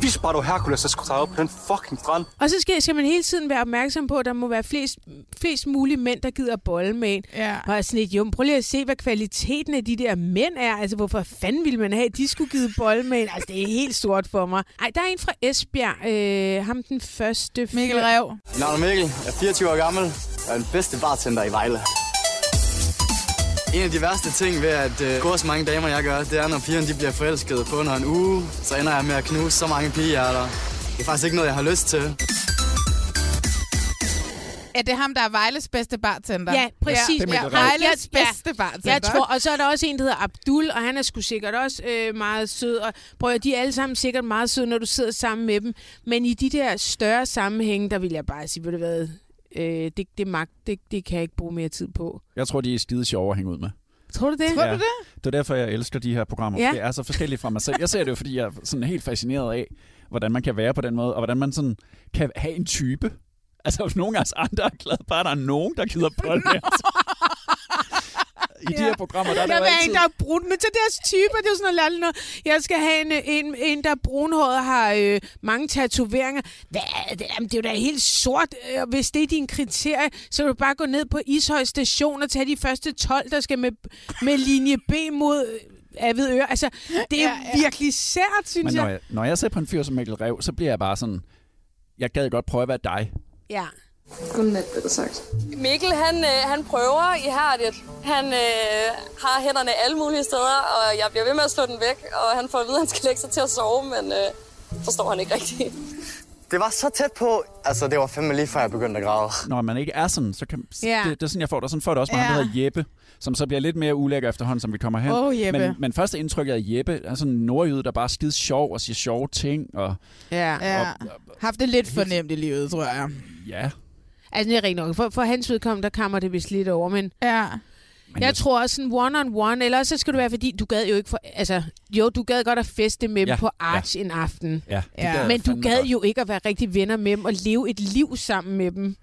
Vis bare, du Hercules, der skulle tage op på den fucking strand. Og så skal, skal man hele tiden være opmærksom på, at der må være flest, flest mulige mænd, der gider bolle med en. Ja. Og sådan et, jo, men prøv lige at se, hvad kvaliteten af de der mænd er. Altså, hvorfor fanden ville man have, at de skulle give bolle med en? Altså, det er helt stort for mig. Ej, der er en fra Esbjerg. Øh, ham den første. Mikkel Rev. Mit navn er Mikkel. Jeg er 24 år gammel. Jeg er den bedste bartender i Vejle. En af de værste ting ved at øh, gå så mange damer, jeg gør, det er, når pigerne de bliver forelskede på under en uge, så ender jeg med at knuse så mange pigehjerter. Det er faktisk ikke noget, jeg har lyst til. Er det ham, der er Vejles bedste bartender? Ja, præcis. Ja, Det er ja. Vejles Ja, ja. bedste bartender. Jeg tror, og så er der også en, der hedder Abdul, og han er sgu sikkert også øh, meget sød. Og prøv at, de er alle sammen sikkert meget søde, når du sidder sammen med dem. Men i de der større sammenhænge, der vil jeg bare sige, ved du hvad, øh, det, det, magt, det, det kan jeg ikke bruge mere tid på. Jeg tror, de er skide sjove at hænge ud med. Tror du det? Tror du det? Det er derfor, jeg elsker de her programmer. Ja. Det er så forskelligt fra mig selv. Jeg ser det jo, fordi jeg er sådan helt fascineret af, hvordan man kan være på den måde, og hvordan man sådan kan have en type. Altså, hvis nogen af os andre er glade, bare der er nogen, der gider bolle med os. I de her programmer, der er der jeg jo altid... en, der er brun. Men til deres typer, det er jo sådan noget noget. Jeg skal have en, en, en der er brunhåret og har øh, mange tatoveringer. Hvad er det? Jamen, det er jo da helt sort. Øh, Hvis det er din kriterie, så vil du bare gå ned på Ishøj station og tage de første 12, der skal med, med linje B mod øh, Avedøre. Altså, det er ja, ja. virkelig sært, synes Men jeg. når jeg, når jeg ser på en fyr som Mikkel Rev, så bliver jeg bare sådan... Jeg gad godt prøve at være dig. Ja. Godnat, blev der sagt. Mikkel, han, øh, han prøver ihærdigt. Han øh, har hænderne alle mulige steder, og jeg bliver ved med at slå den væk. Og han får at vide, at han skal lægge sig til at sove, men øh, forstår han ikke rigtigt. Det var så tæt på. Altså, det var fandme lige før jeg begyndte at græde. Når man ikke er sådan, så kan... Ja. Det, det er sådan, jeg får det. Sådan får jeg det også med ja. ham, der hedder Jeppe, som så bliver lidt mere ulækker efterhånden, som vi kommer hen. Åh, Jeppe. Men, men første indtryk af Jeppe er sådan en nordjyde, der bare er skide sjov og siger sjove ting. Og, Ja. Ja. Haft det lidt fornemt i livet, tror jeg. ja, Altså, det er rigtig nok. For, for hans vedkommende, der kammer det vist lidt over, men... Ja. Men jeg tror også sådan one-on-one, eller så skal du være, fordi du gad jo ikke for... Altså, jo, du gad godt at feste med dem Ja, på ja. Arch en aften. ja, det Ja. jeg Men du gad godt. jo ikke at være rigtig venner med dem og leve et liv sammen med dem.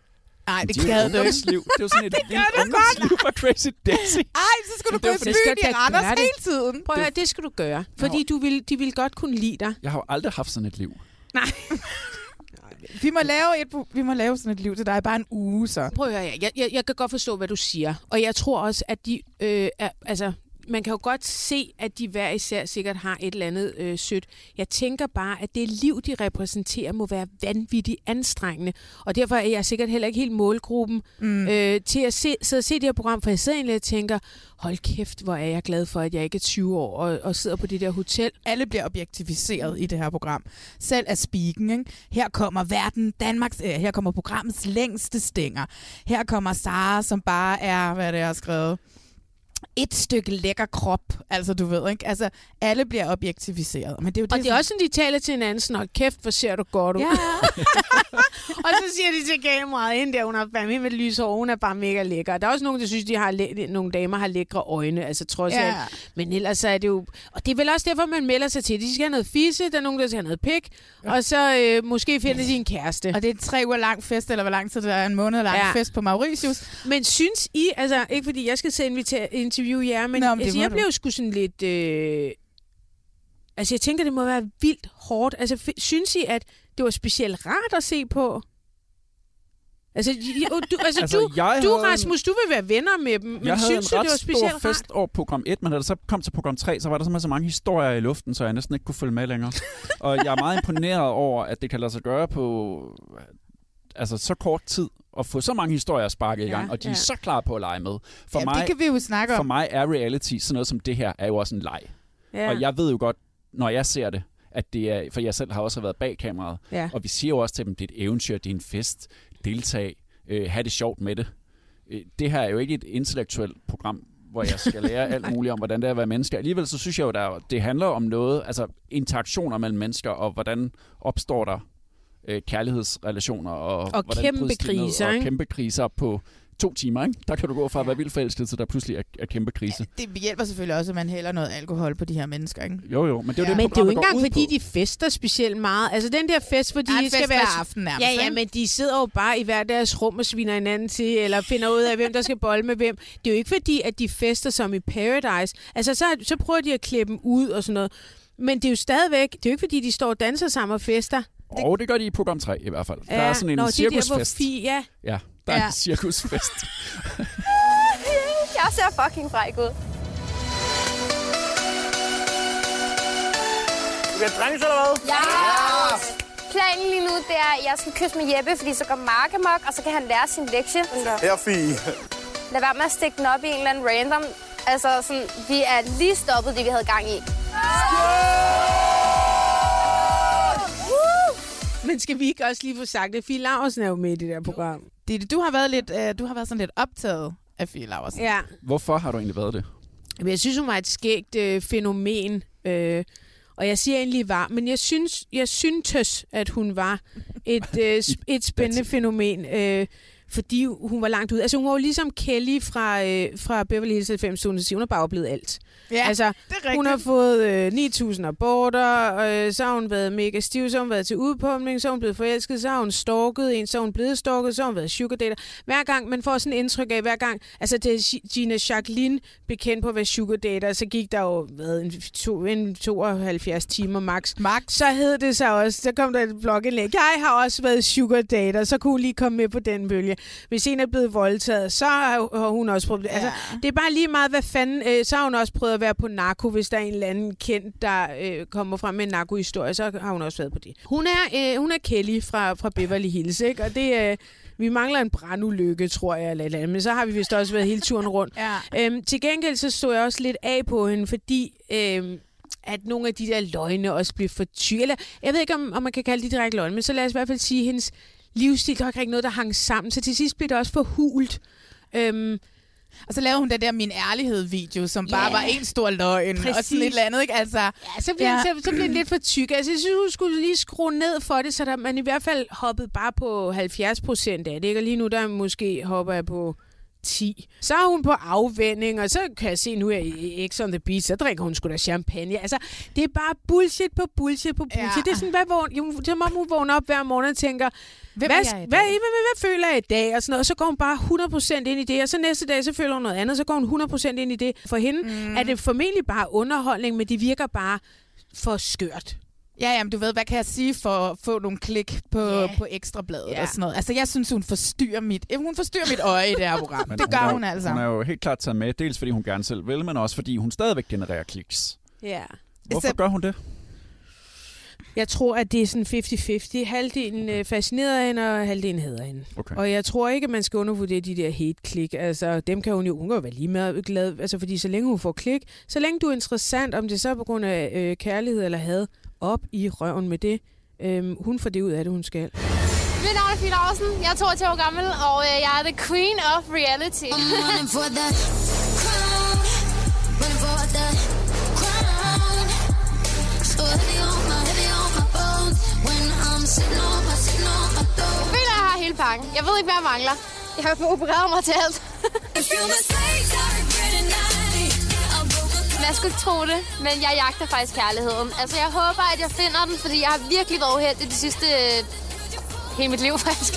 Nej, det De jo gad du ikke. ungdomsliv. Det er jo sådan et gør vildt du ungdomsliv for Crazy Daisy. Ej, så skulle du gå det i byen i Randers det. hele tiden. Prøv at høre, det skal du gøre. Fordi du vil, de vil godt kunne lide dig. Jeg har jo aldrig haft sådan et liv. Nej. Vi må, lave et, vi må lave sådan et liv til dig bare en uge, så. Prøv at høre, jeg, jeg, jeg kan godt forstå, hvad du siger. Og jeg tror også, at de... Øh, er, altså, man kan jo godt se, at de hver især sikkert har et eller andet øh, sødt. Jeg tænker bare, at det liv, de repræsenterer, må være vanvittigt anstrengende. Og derfor er jeg sikkert heller ikke helt målgruppen mm. øh, til at se, sidde og se det her program. For jeg sidder egentlig og tænker, hold kæft, hvor er jeg glad for, at jeg ikke er 20 år og, og sidder på det der hotel. Alle bliver objektificeret i det her program. Selv er speaking, ikke? Her kommer verden, Danmarks, øh, her kommer programmets længste stænger. Her kommer Sara, som bare er, hvad er det, har skrevet? Et stykke lækker krop, altså du ved, ikke? Altså, alle bliver objektificeret. Men det er jo det, Og det er også sådan, de taler til hinanden, sådan, "Hold kæft, hvor ser du godt ud. Ja. og så siger de til kameraet, hende der, hun har fandme med lys hår, hun er bare mega lækker. Der er også nogen, der synes, de har læ- nogle damer har lækre øjne, altså trods Ja. alt. Men ellers så er det jo... Og det er vel også derfor, man melder sig til. De skal have noget fisse, der er nogen, der skal have noget pik, og så øh, måske finder de en kæreste. Og det er en tre uger lang fest, eller hvor lang tid det er, en måned lang Ja. ja. fest på Mauritius. Men synes I, altså ikke fordi jeg skal selv invitere, interviewe jer, men, Nå, men altså, jeg du. blev sgu sådan lidt... Øh, altså jeg tænker, det må være vildt hårdt. Altså f- synes I, at det var specielt rart at se på? Altså, I- du, altså, Altså, du, jeg du, Rasmus, du vil være venner med dem, men jeg synes en du, ret det var specielt stor fest rart? over program 1, men da det så kom til program 3, så var der simpelthen så mange historier i luften, så jeg næsten ikke kunne følge med længere. og jeg er meget imponeret over, at det kan lade sig gøre på altså, så kort tid at få så mange historier sparket i Ja, gang, og de er ja. så klar på at lege med. For, Ja, mig, det kan vi jo snakke om. for mig er reality sådan noget som det her, er jo også en leg. Ja. Og jeg ved jo godt, når jeg ser det, at det er, for jeg selv har også været bag kameraet, Ja. og vi siger jo også til dem, det er et eventyr, det er en fest, deltag, øh, have det sjovt med det. Øh, det her er jo ikke et intellektuelt program, hvor jeg skal lære alt muligt om, hvordan det er at være menneske. Alligevel så synes jeg jo, der, det handler om noget, altså interaktioner mellem mennesker, og hvordan opstår der øh, kærlighedsrelationer, og, Og kæmpe kriser, og kæmpe kriser på to timer. Ikke? Der kan du gå fra at være vildt forelsket til, der pludselig er, er kæmpe krise. Det hjælper selvfølgelig også, at man hælder noget alkohol på de her mennesker, ikke? Jo, jo, men det er jo det, Men det er jo ikke engang, fordi på. de fester specielt meget. Altså den der fest, hvor de en skal fest være... aften nærmest, ja, ja, men de sidder jo bare i hver deres rum og sviner hinanden til, eller finder ud af, hvem der skal bolle med hvem. Det er jo ikke fordi, at de fester som i Paradise. Altså så, så prøver de at klippe dem ud og sådan noget. Men det er jo stadigvæk... Det er jo ikke fordi, de står og danser sammen og fester. Og det gør de i program 3 i hvert fald. Der er sådan en Nå, de der, cirkusfest. fi, ja. Ja, der er Ja. en cirkusfest. Jeg ser fucking fræk ud. Du bliver drenges, eller hvad? Ja! Planen lige nu, det er, at jeg skal kysse med Jeppe, fordi så går Mark amok, og så kan han lære sin lektie. Her, Fie. Lad være med at stikke den op i en eller anden random. Altså, sådan, vi er lige stoppet det, vi havde gang i. Men skal vi ikke også lige få sagt det? Fie Laursen er jo med i det der program. Ditte, du har været lidt, øh, du har været sådan lidt optaget af Fie Laursen. Ja. Hvorfor har du egentlig været det? Men jeg synes, hun var et skægt øh, fænomen. Øh, og jeg siger egentlig var, men jeg synes, jeg syntes, at hun var et, øh, sp- et spændende fænomen. Øh, fordi hun var langt ude. Altså hun var jo ligesom Kelly fra, øh, fra Beverly Hills 90 hun har bare oplevet alt. Ja, altså, det er hun har fået øh, 9.000 aborter, øh, så har hun været mega stiv, så har hun været til udpumpning, så har hun blevet forelsket, så har hun stalket en, så har hun blevet stalket, så har hun været sugar dater. Hver gang, man får sådan et indtryk af, hver gang, altså det Gina Jacqueline blev kendt på at være sugar dater, så gik der jo hvad, en, to, en 72 timer max. Max. Så hed det så også, så kom der et blogindlæg, jeg har også været sugar dater, så kunne hun lige komme med på den bølge. Hvis en er blevet voldtaget, så har hun også prøvet det. Altså, det er bare lige meget, hvad fanden, øh, så har hun også prøvet at være på narko, hvis der er en eller anden kendt, der øh, kommer frem med en narkohistorie, så har hun også været på det. Hun er, øh, hun er Kelly fra, fra Beverly Hills, ikke? og det. Øh, vi mangler en brandulykke, tror jeg, eller, eller men så har vi vist også været hele turen rundt. Ja. Øhm, til gengæld så stod jeg også lidt af på hende, fordi øhm, at nogle af de der løgne også bliver for ty. Eller jeg ved ikke, om, om man kan kalde de direkte løgne, men så lad os i hvert fald sige, at hendes livsstil, der var ikke rigtig noget, der hang sammen. Så til sidst blev det også for hult. Øhm, Og så lavede hun den der Min Ærlighed-video, som bare Ja. var en stor løgn. Og Præcis. sådan et eller andet, ikke? Altså, Ja, så bliver, Ja. så, så bliver det lidt for tyk. Altså, jeg synes, hun skulle lige skrue ned for det, så der, man i hvert fald hoppede bare på 70 procent af det. Ikke? Og lige nu, der måske hopper jeg på 10. Så er hun på afvænding, og så kan jeg se nu her i X on the Beach, så drikker hun sgu da champagne. Altså, det er bare bullshit på bullshit på bullshit. Ja. Det er sådan, hvad vågn, jo, som om hun vågner op hver morgen og tænker, Hvem hvad, er hvad, hvad, hvad, hvad føler jeg i dag? Og, sådan noget. og så går hun bare 100% ind i det, og så næste dag, så føler hun noget andet, så går hun 100% ind i det. For hende mm. er det formentlig bare underholdning, men det virker bare for skørt. Ja, jamen, du ved, hvad kan jeg sige for at få nogle klik på, Ja. på ekstrabladet Ja. og sådan noget. Altså, jeg synes, hun forstyrrer mit, eh, hun forstyrrer mit øje i det her program. Men det gør jo- hun altså. Hun er jo helt klart taget med, dels fordi hun gerne selv vil, men også fordi hun stadigvæk genererer kliks. Ja. Hvorfor Altså- gør hun det? Jeg tror, at det er sådan 50-50. Halvdelen øh, fascinerer hende, og halvdelen hader hende. Okay. Og jeg tror ikke, at man skal undervurdere de der hate-klik. Altså, dem kan hun jo, hun kan jo være lige med glad. Altså, fordi så længe hun får klik, så længe du er interessant, om det så er på grund af øh, kærlighed eller had, op i røven med det. Øhm, hun får det ud af det, hun skal. Mit navn er Fie Larsen. Jeg er 22 år gammel, og øh, jeg er the queen of reality. Jeg føler, jeg har hele pakken. Jeg ved ikke, hvad jeg mangler. Jeg har opereret mig til alt. Man skulle ikke tro det, men jeg jagter faktisk kærligheden. Altså, jeg håber, at jeg finder den, fordi jeg har virkelig været uheldig de sidste... Øh, hele mit liv, faktisk.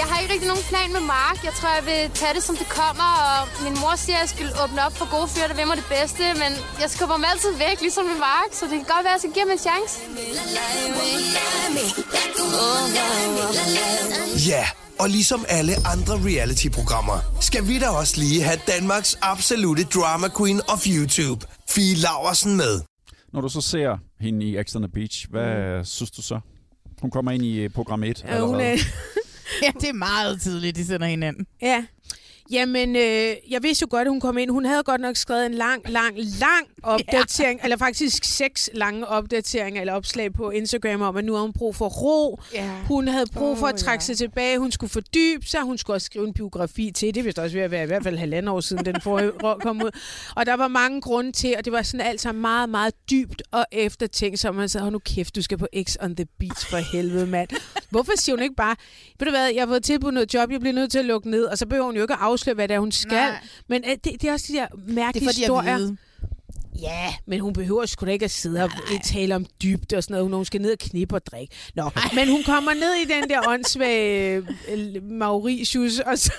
Jeg har ikke rigtig nogen plan med Mark. Jeg tror, jeg vil tage det, som det kommer. Og min mor siger, at jeg skal åbne op for gode fyre, der vil mig det bedste. Men jeg skubber ham altid væk, ligesom med Mark. Så det kan godt være, at jeg skal give ham en chance. Ja, og ligesom alle andre reality-programmer, skal vi da også lige have Danmarks absolute drama queen of YouTube, Fie Laversen med. Når du så ser hende i X on the Beach, hvad mm. synes du så? Hun kommer ind i øh, program 1 Ja, hun er, ja, det er meget tidligt, de sender hinanden. Ja. Jamen, øh, jeg vidste jo godt, at hun kom ind. Hun havde godt nok skrevet en lang, lang, lang opdatering, ja. eller faktisk seks lange opdateringer eller opslag på Instagram om, at nu har hun brug for ro. Ja. Hun havde brug for Åh, at trække ja. sig tilbage. Hun skulle fordybe sig. Hun skulle også skrive en biografi til. Det vist også ved at være i hvert fald halvandet år siden, den forrige kom ud. Og der var mange grunde til, og det var sådan alt sammen meget, meget dybt og eftertænkt, så man sagde, hold nu kæft, du skal på X on the Beach for helvede, mand. Hvorfor siger hun ikke bare, ved du hvad, jeg har fået tilbudt noget job, jeg bliver nødt til at lukke ned, og så behøver hun jo ikke at afsløre, hvad det er, hun skal. Nej. Men øh, det, det er også de der Det mærkelige er fordi, jeg historier. Ja, men hun behøver sgu da ikke at sidde og tale om dybde og sådan noget, når hun skal ned og knippe og drikke. Nå, men hun kommer ned i den der åndssvage øh, Mauritius, og så,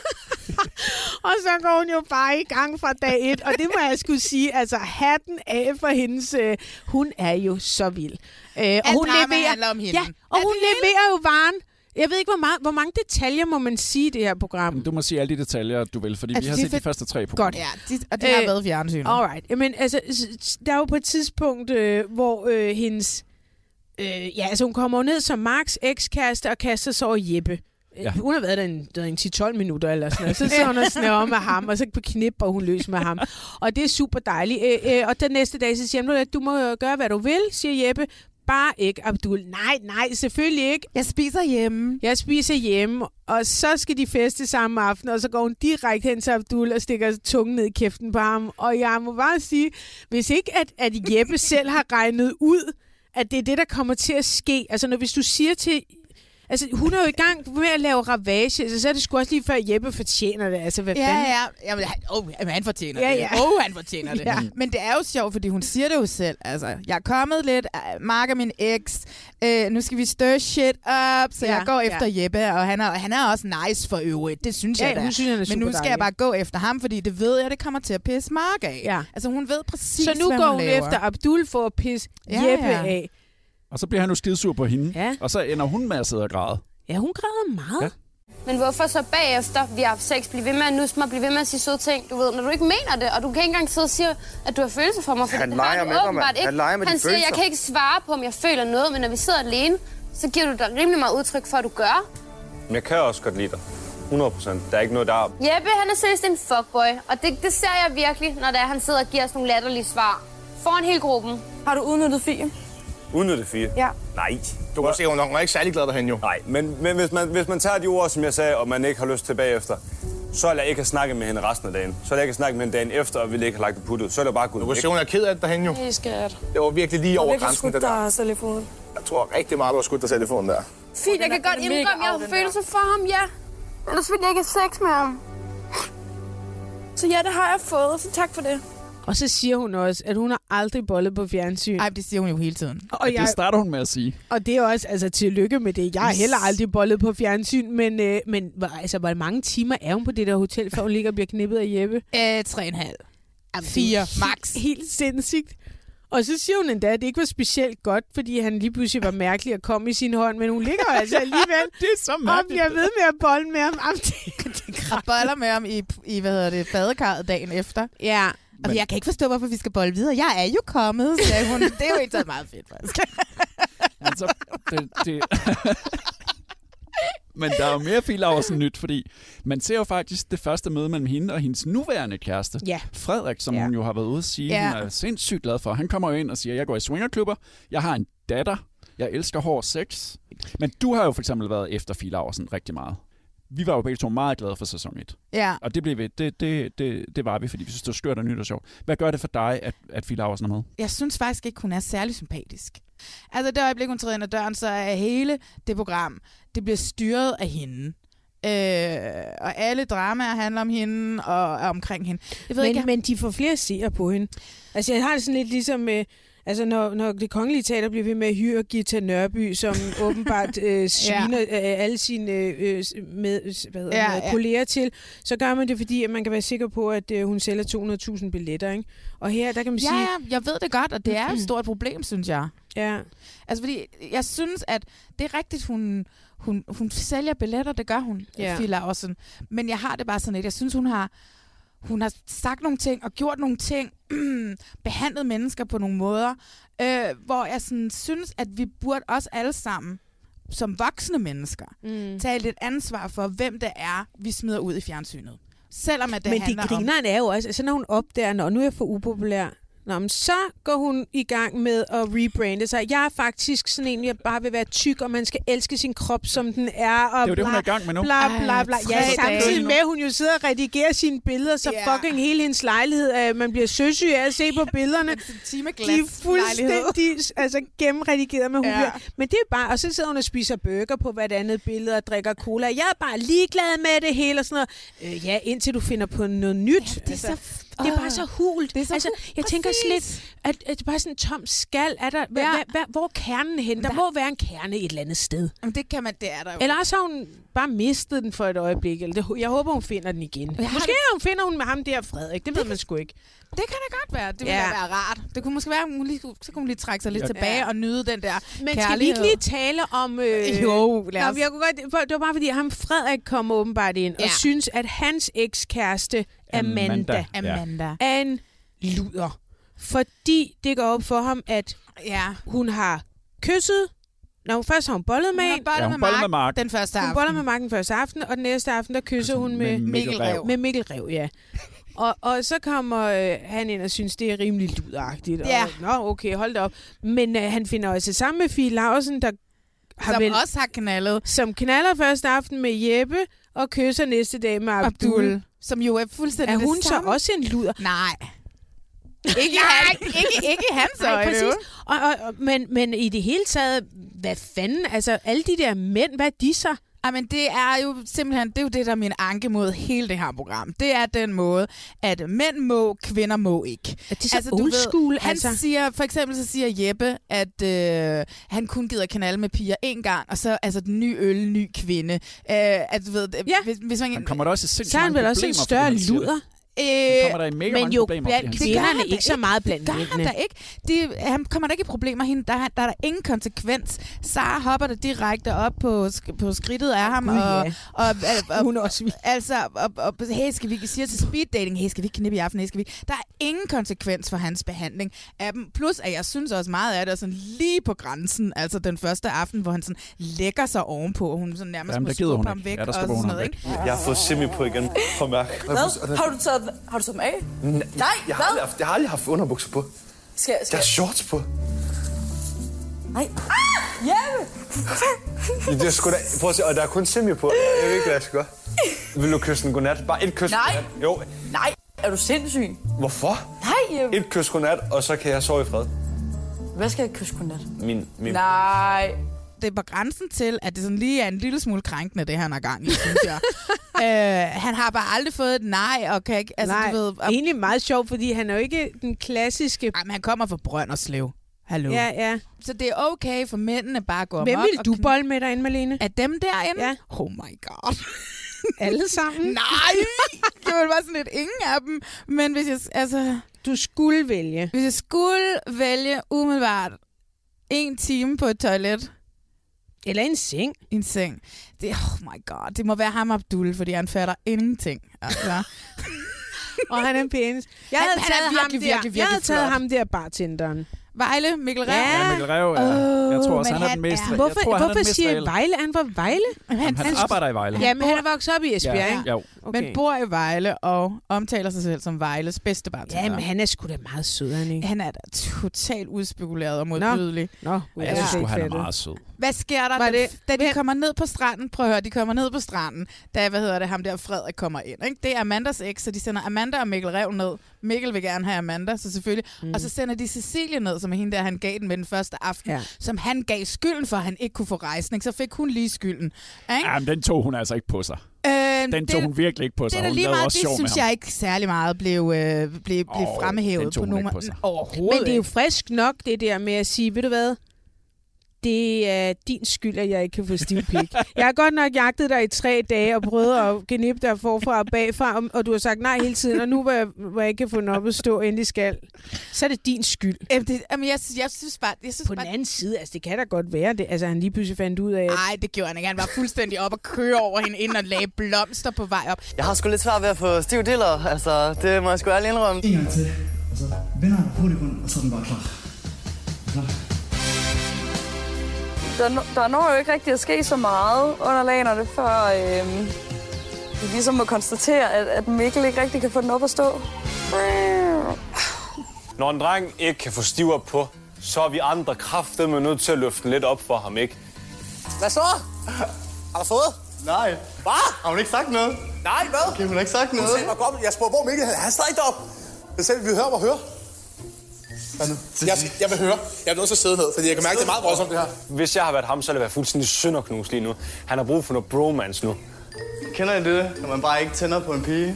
og så går hun jo bare i gang fra dag et. Og det må jeg skulle sige, altså hatten af for hendes... Øh, hun er jo så vild. Øh, og hun drama leverer, handler om hende. Ja, og Er hun det leverer jo varen. Jeg ved ikke, hvor, meget, hvor mange detaljer må man sige i det her program. Du må sige alle de detaljer, du vil, fordi Altså, vi har set de fedt. første tre program. Godt. Ja, de, og det har Øh, været fjernsynet. Alright. Jamen, altså, der er jo på et tidspunkt, øh, hvor øh, hendes... Øh, ja, altså hun kommer ned som Marks ekskæreste og kaster sig over Jeppe. Ja. Ja. Hun har været der en, der en 10-12 minutter eller sådan noget. Så sidder hun og snæver med ham, og så knipper hun løs med ham. Og det er super dejligt. Øh, øh, og den næste dag, så siger han, du må øh, gøre, hvad du vil, siger Jeppe. Bare ikke, Abdul. Nej, nej, selvfølgelig ikke. Jeg spiser hjemme. Jeg spiser hjemme, og så skal de feste samme aften, og så går hun direkte hen til Abdul og stikker tungen ned i kæften på ham. Og jeg må bare sige, hvis ikke at, at Jeppe selv har regnet ud, at det er det, der kommer til at ske. Altså, når, hvis du siger til... Altså, hun er jo i gang med at lave ravage, altså, så er det sgu også lige før Jeppe fortjener det. Altså, hvad Ja, fanden? ja. Jamen, han, oh, jamen, han fortjener Ja, det. ja. Oh, han fortjener det. Ja. Men det er jo sjovt, fordi hun siger det jo selv. Altså, jeg er kommet lidt, uh, Mark er min eks, uh, nu skal vi stir shit up, så Ja, jeg går efter ja. Jeppe, og han er, han er også nice for øvrigt. Det synes Ja, jeg da. synes, han er Men nu skal jeg dejlig. bare gå efter ham, fordi det ved jeg, det kommer til at pisse Mark af. Ja. Altså, hun ved præcis, Så nu hvad går hun hun laver. efter Abdul for at pisse Ja, Jeppe ja. af. Og så bliver han jo skidesur på hende. Ja. Og så ender hun med at sidde og græde. Ja, hun græder meget. Ja. Men hvorfor så bagefter, vi har haft sex, blive ved med at nusse mig, blive ved med at sige søde ting, du ved, når du ikke mener det, og du kan ikke engang sidde og sige, at du har følelser for mig, for Han det leger med mand. ikke. Han leger med Han siger, jeg kan ikke svare på, om jeg føler noget, men når vi sidder alene, så giver du dig rimelig meget udtryk for, at du gør. Men jeg kan også godt lide dig. 100 procent. Der er ikke noget der. Jeppe, han er seriøst en fuckboy, og det, det ser jeg virkelig, når det er, han sidder og giver os nogle latterlige svar. Foran hele gruppen. Har du udnyttet Fie? Udnytte fire. Ja. Nej. Du kan se, hun er ikke særlig glad derhen jo. Nej, men, men hvis, man, hvis man tager de ord, som jeg sagde, og man ikke har lyst til bagefter, så jeg ikke have snakket med hende resten af dagen. Så jeg ikke have snakket med hende dagen efter, og ville ikke have lagt det puttet. Så er det bare gået Du kan se, hun er ked af det derhen jo. Det er skat. Det var virkelig lige over grænsen, det der. i foden. Jeg tror rigtig meget, du har skudt dig foden der. Fint, jeg kan godt indrømme, at jeg har følelser for ham, ja. Ellers ville jeg ikke have sex med ham. Så ja, det har jeg fået, så tak for det. Og så siger hun også, at hun har aldrig bollet på fjernsyn. Nej, det siger hun jo hele tiden. Og, Og jeg, det starter hun med at sige. og det er også, altså tillykke med det. Jeg har heller aldrig bollet på fjernsyn, men, øh, men hvor- altså, hvor mange timer er hun på det der hotel, før hun ligger og bliver knippet af Jeppe? Øh, tre og en halv. Jamen, Fire, max. Helt, helt sindssygt. Og så siger hun endda, at det ikke var specielt godt, fordi han lige pludselig var mærkelig at komme i sin hånd, men hun ligger altså alligevel Det er så og mærkeligt. bliver ved med at bolle med ham. Jamen, det, det Og boller med ham i, i hvad hedder det, badekarret dagen efter. Ja. Og jeg kan ikke forstå, hvorfor vi skal bolle videre. Jeg er jo kommet, sagde hun. Det er jo ikke så meget fedt, faktisk. Altså, det, det... Men der er jo mere fil over sådan nyt, fordi man ser jo faktisk det første møde mellem hende og hendes nuværende kæreste, Ja. Frederik, som Ja. hun jo har været ude at sige, Ja. hun er sindssygt glad for. Han kommer jo ind og siger, jeg går i swingerklubber, jeg har en datter, jeg elsker hård sex. Men du har jo for eksempel været efter Fie Laursen rigtig meget. Vi var jo begge to meget glade for sæson 1. Ja. Og det, blev vi, det, det, det, det var vi, fordi vi synes, det var skørt og nyt og sjovt. Hvad gør det for dig, at, at Fie Laursen er med? Jeg synes faktisk ikke, hun er særlig sympatisk. Altså det øjeblik, hun træder ind ad døren, så er hele det program, det bliver styret af hende. Øh, og alle dramaer handler om hende og er omkring hende. Jeg ved men, ikke, men de får flere seere på hende. Altså, jeg har det sådan lidt ligesom... Øh, Altså, når, når det kongelige teater bliver ved med at hyre Gita Nørby, som åbenbart øh, sviner ja. øh, alle sine øh, med, hvad hedder Ja, ja, ja. kolleger til, så gør man det, fordi at man kan være sikker på, at øh, hun sælger 200.000 billetter. Ikke? Og her, der kan man ja, sige... ja, jeg ved det godt, og det er et stort problem, synes jeg. Ja. Altså fordi, jeg synes, at det er rigtigt, hun, hun, hun sælger billetter, det gør hun, Ja. Fie Laursen. Men jeg har det bare sådan lidt, jeg synes, hun har, hun har sagt nogle ting og gjort nogle ting, behandlet mennesker på nogle måder, øh, hvor jeg sådan synes, at vi burde også alle sammen, som voksne mennesker, Mm. tage lidt ansvar for, hvem det er, vi smider ud i fjernsynet. Selvom at det Men handler det om... grineren er jo også, altså når hun opdager, når nu er jeg for upopulær, Nå, men så går hun i gang med at rebrande sig. Jeg er faktisk sådan en, jeg bare vil være tyk, og man skal elske sin krop, som den er. Og Det er jo det, hun bla, er i gang med nu. Bla, bla, bla. Ej, Ja, samtidig med, at hun jo sidder og redigerer sine billeder, så Ja. fucking hele hendes lejlighed, at man bliver søsyg af at se på billederne. De er fuldstændig altså, gennemredigeret med hun Ja. ja. Men det er bare, og så sidder hun og spiser burger på hvert andet billede og drikker cola. Jeg er bare ligeglad med det hele og sådan noget. Øh, ja, indtil du finder på noget nyt. Ja, det er så det er bare så hult. Det er så altså, hult. jeg tænker Præcis. slet, at, at det er bare sådan en tom skal. Er der, ja. Ja. hvad, hvad, hvor er kernen hen? Der, Der- må være en kerne et eller andet sted. Jamen, det kan man, det er der jo. Eller også har hun bare mistet den for et øjeblik. Eller det, jeg håber, hun finder den igen. Jeg har Måske det- hun finder hun med ham der, Frederik. Det ved man sgu ikke. Det kan da godt være. Det ville Ja. ja. være rart. Det kunne måske være, at hun lige, så kunne hun lige trække sig lidt Ja. ja. tilbage og nyde den der Men skal vi kærlighed. ikke lige tale om... Øh, Jo, lad Nå, os. men jeg kunne godt, det var bare fordi, ham Frederik kom åbenbart ind ja. og synes, at hans ekskæreste Amanda, Amanda. Amanda. er en luder. Fordi det går op for ham, at Ja. hun har kysset. Når først har hun bollet med Hun har en. bollet Ja, hun med, Mark med Mark. den første Hun aften. boller med Mark den første aften, og den næste aften, der kysser hun med, Med Mikkel Rev. med Mikkel Rev, ja. Og, og så kommer øh, han ind og synes, det er rimelig ludagtigt. Ja. Og, Nå, okay, hold da op. Men øh, han finder også sammen med Fie Lausen, der har Som vel, også har knaldet. som knaller første aften med Jeppe, og kysser næste dag med Abdul. Abdul. Som jo er fuldstændig Er det hun så samme. også en luder? Nej. Ikke, han, ikke, ikke hans Nej, øjne. præcis. jo. Og, og, og, men, men i det hele taget, hvad fanden, altså alle de der mænd, hvad er de så? Ej, men det er jo simpelthen, det er jo det, der er min anke mod hele det her program. Det er den måde, at mænd må, kvinder må ikke. Er det så du old school, han altså? siger, for eksempel så siger Jeppe, at øh, han kun gider kanale med piger en gang, og så altså den nye øl, ny kvinde. Øh, at, du ved, ja. hvis, hvis man, Han kommer der også i sindssygt Så er han mange vel også en problemer, større han luder. Øh, kommer der i mega men mange jo problemer, blandt det. kvinderne han da ikke så meget blandt Der er han da ikke. De, han kommer der ikke i problemer. Hende, der, er- der er der ingen konsekvens. Sara hopper der direkte op på, på skridtet af ham. Gud, og, ja. og, og, og, Hun også. Altså, og, og, hey, skal vi siger til speed dating, hey, skal vi ikke knippe i aften? Hey, skal vi? Der er ingen konsekvens for hans behandling af dem. Plus, at jeg synes også meget af det er sådan lige på grænsen. Altså den første aften, hvor han sådan lægger sig ovenpå, og hun sådan nærmest Jamen, må skubbe ham væk. Ja, der og skubber hun sådan ham noget, væk. ikke? Jeg har fået semi på igen. Prøv mærke. Hvad? Har du taget, har du taget dem af? Nej, Jeg har, aldrig haft, jeg har aldrig haft underbukser på. Skal, Jeg skal... har shorts på. Nej. Ah, Jeppe! Det er sgu da, prøv at se, og der er kun semi på. Jeg ved ikke, hvad jeg skal gøre. Vil du kysse en godnat? Bare et kys Nej. godnat. Jo. Nej, er du sindssyg? Hvorfor? Nej, Jeppe. Et kys godnat, og så kan jeg sove i fred. Hvad skal jeg kysse godnat? Min, min. Nej. Det er på grænsen til, at det sådan lige er en lille smule krænkende, det han har gang i, synes jeg. øh, han har bare aldrig fået et nej, og kan ikke... Altså, Nej, du ved, og, egentlig meget sjovt, fordi han er jo ikke den klassiske... Ej, men han kommer fra Brønderslev. Hallo. Ja, ja. Så det er okay for mændene bare at gå Hvem vil du kn- bolle med derinde, Malene? Af dem derinde? Ja. Oh my god. Alle sammen? Nej! Det var bare sådan lidt ingen af dem. Men hvis jeg, altså, Du skulle vælge. hvis jeg skulle vælge umiddelbart en time på et toilet Eller en seng. en seng, det, oh my god, det må være ham Abdul, fordi han fatter ingenting. Altså. Og han er pæn. Jeg Han- havde han er taget, ham, virkelig, der, virkelig, jeg havde virkelig taget flot. ham der bartenderen. Vejle, Mikkel Rev. Ja. Ja, Mikkel Rev, ja. jeg tror også, han er han den mest... er- jeg Hvorfor, tror, han hvorfor siger jeg Vejle? Han var Vejle? Jamen, han arbejder i Vejle. Ja, men han er vokset op i Esbjerg, Ja, ikke? jo. Okay. Men bor i Vejle og omtaler sig selv som Vejles bedste bartender. Ja, men han er sgu da meget sød, han ikke? han er da totalt udspekuleret og modbydelig. Nå, Ja, jeg jeg synes sgu, han er meget sød. Hvad sker der, Var da, det- da de Hvem- kommer ned på stranden? Prøv at høre, de kommer ned på stranden, da, hvad hedder det, ham der Frederik kommer ind. Ikke? Det er Amandas eks, så de sender Amanda og Mikkel Rev ned. Mikkel vil gerne have Amanda, så selvfølgelig. Mm. Og så sender de Cecilie ned, som er hende der, han gav den med den første aften, Ja. som han gav skylden for, at han ikke kunne få rejsning. Så fik hun lige skylden. Ikke? Ja, men den tog hun altså ikke på sig. Øh, Den tog hun virkelig ikke på det sig. er da Hun lige meget, også det synes jeg ikke særlig meget blev, øh, blev, blev Åh, fremhævet den tog på hun ikke nogen på sig. Overhovedet Men det er jo frisk nok, det der med at sige, ved du hvad? Det er din skyld, at jeg ikke kan få stiv pik. Jeg har godt nok jagtet dig i tre dage og prøvet at genippe dig forfra og bagfra, og- du har sagt nej hele tiden, og nu hvor jeg, hvor jeg ikke kan få den op at stå, endelig skal, så er det din skyld. Jamen, det, jamen, jeg, synes- jeg synes bare... Jeg synes På den bare anden side, altså det kan da godt være, det, altså han lige pludselig fandt ud af, at Nej, det gjorde han ikke. Han var fuldstændig op og køre over hende ind og lagde blomster på vej op. Jeg har sgu lidt svært ved at få stiv diller. Altså, det må jeg sgu ærligt indrømme. En gang til, og så vender han hurtigt rundt, og så er den bare klar. Klar. Der, der når jo ikke rigtig at ske så meget under lagerne, før øhm, vi ligesom må konstatere, at, at Mikkel ikke rigtig kan få den op at stå. Når en dreng ikke kan få stiver på, så er vi andre kraftedeme nødt til at løfte den lidt op for ham, ikke? Hvad så? Har du fået? Nej. Hvad? Har hun ikke sagt noget? Nej, hvad? Okay, hun har ikke sagt Hun noget. sagde mig godt. Jeg spurgte, hvor Mikkel er. Han stadig deroppe. Jeg sagde, vi vil høre mig høre. Hvad nu? Jeg, jeg vil høre. Jeg er nødt til at sidde ned, fordi jeg kan mærke, det er meget voldsomt, det her. Hvis jeg har været ham, så ville det være fuldstændig sønderknus lige nu. Han har brug for noget bromance nu. Kender I det, når man bare ikke tænder på en pige?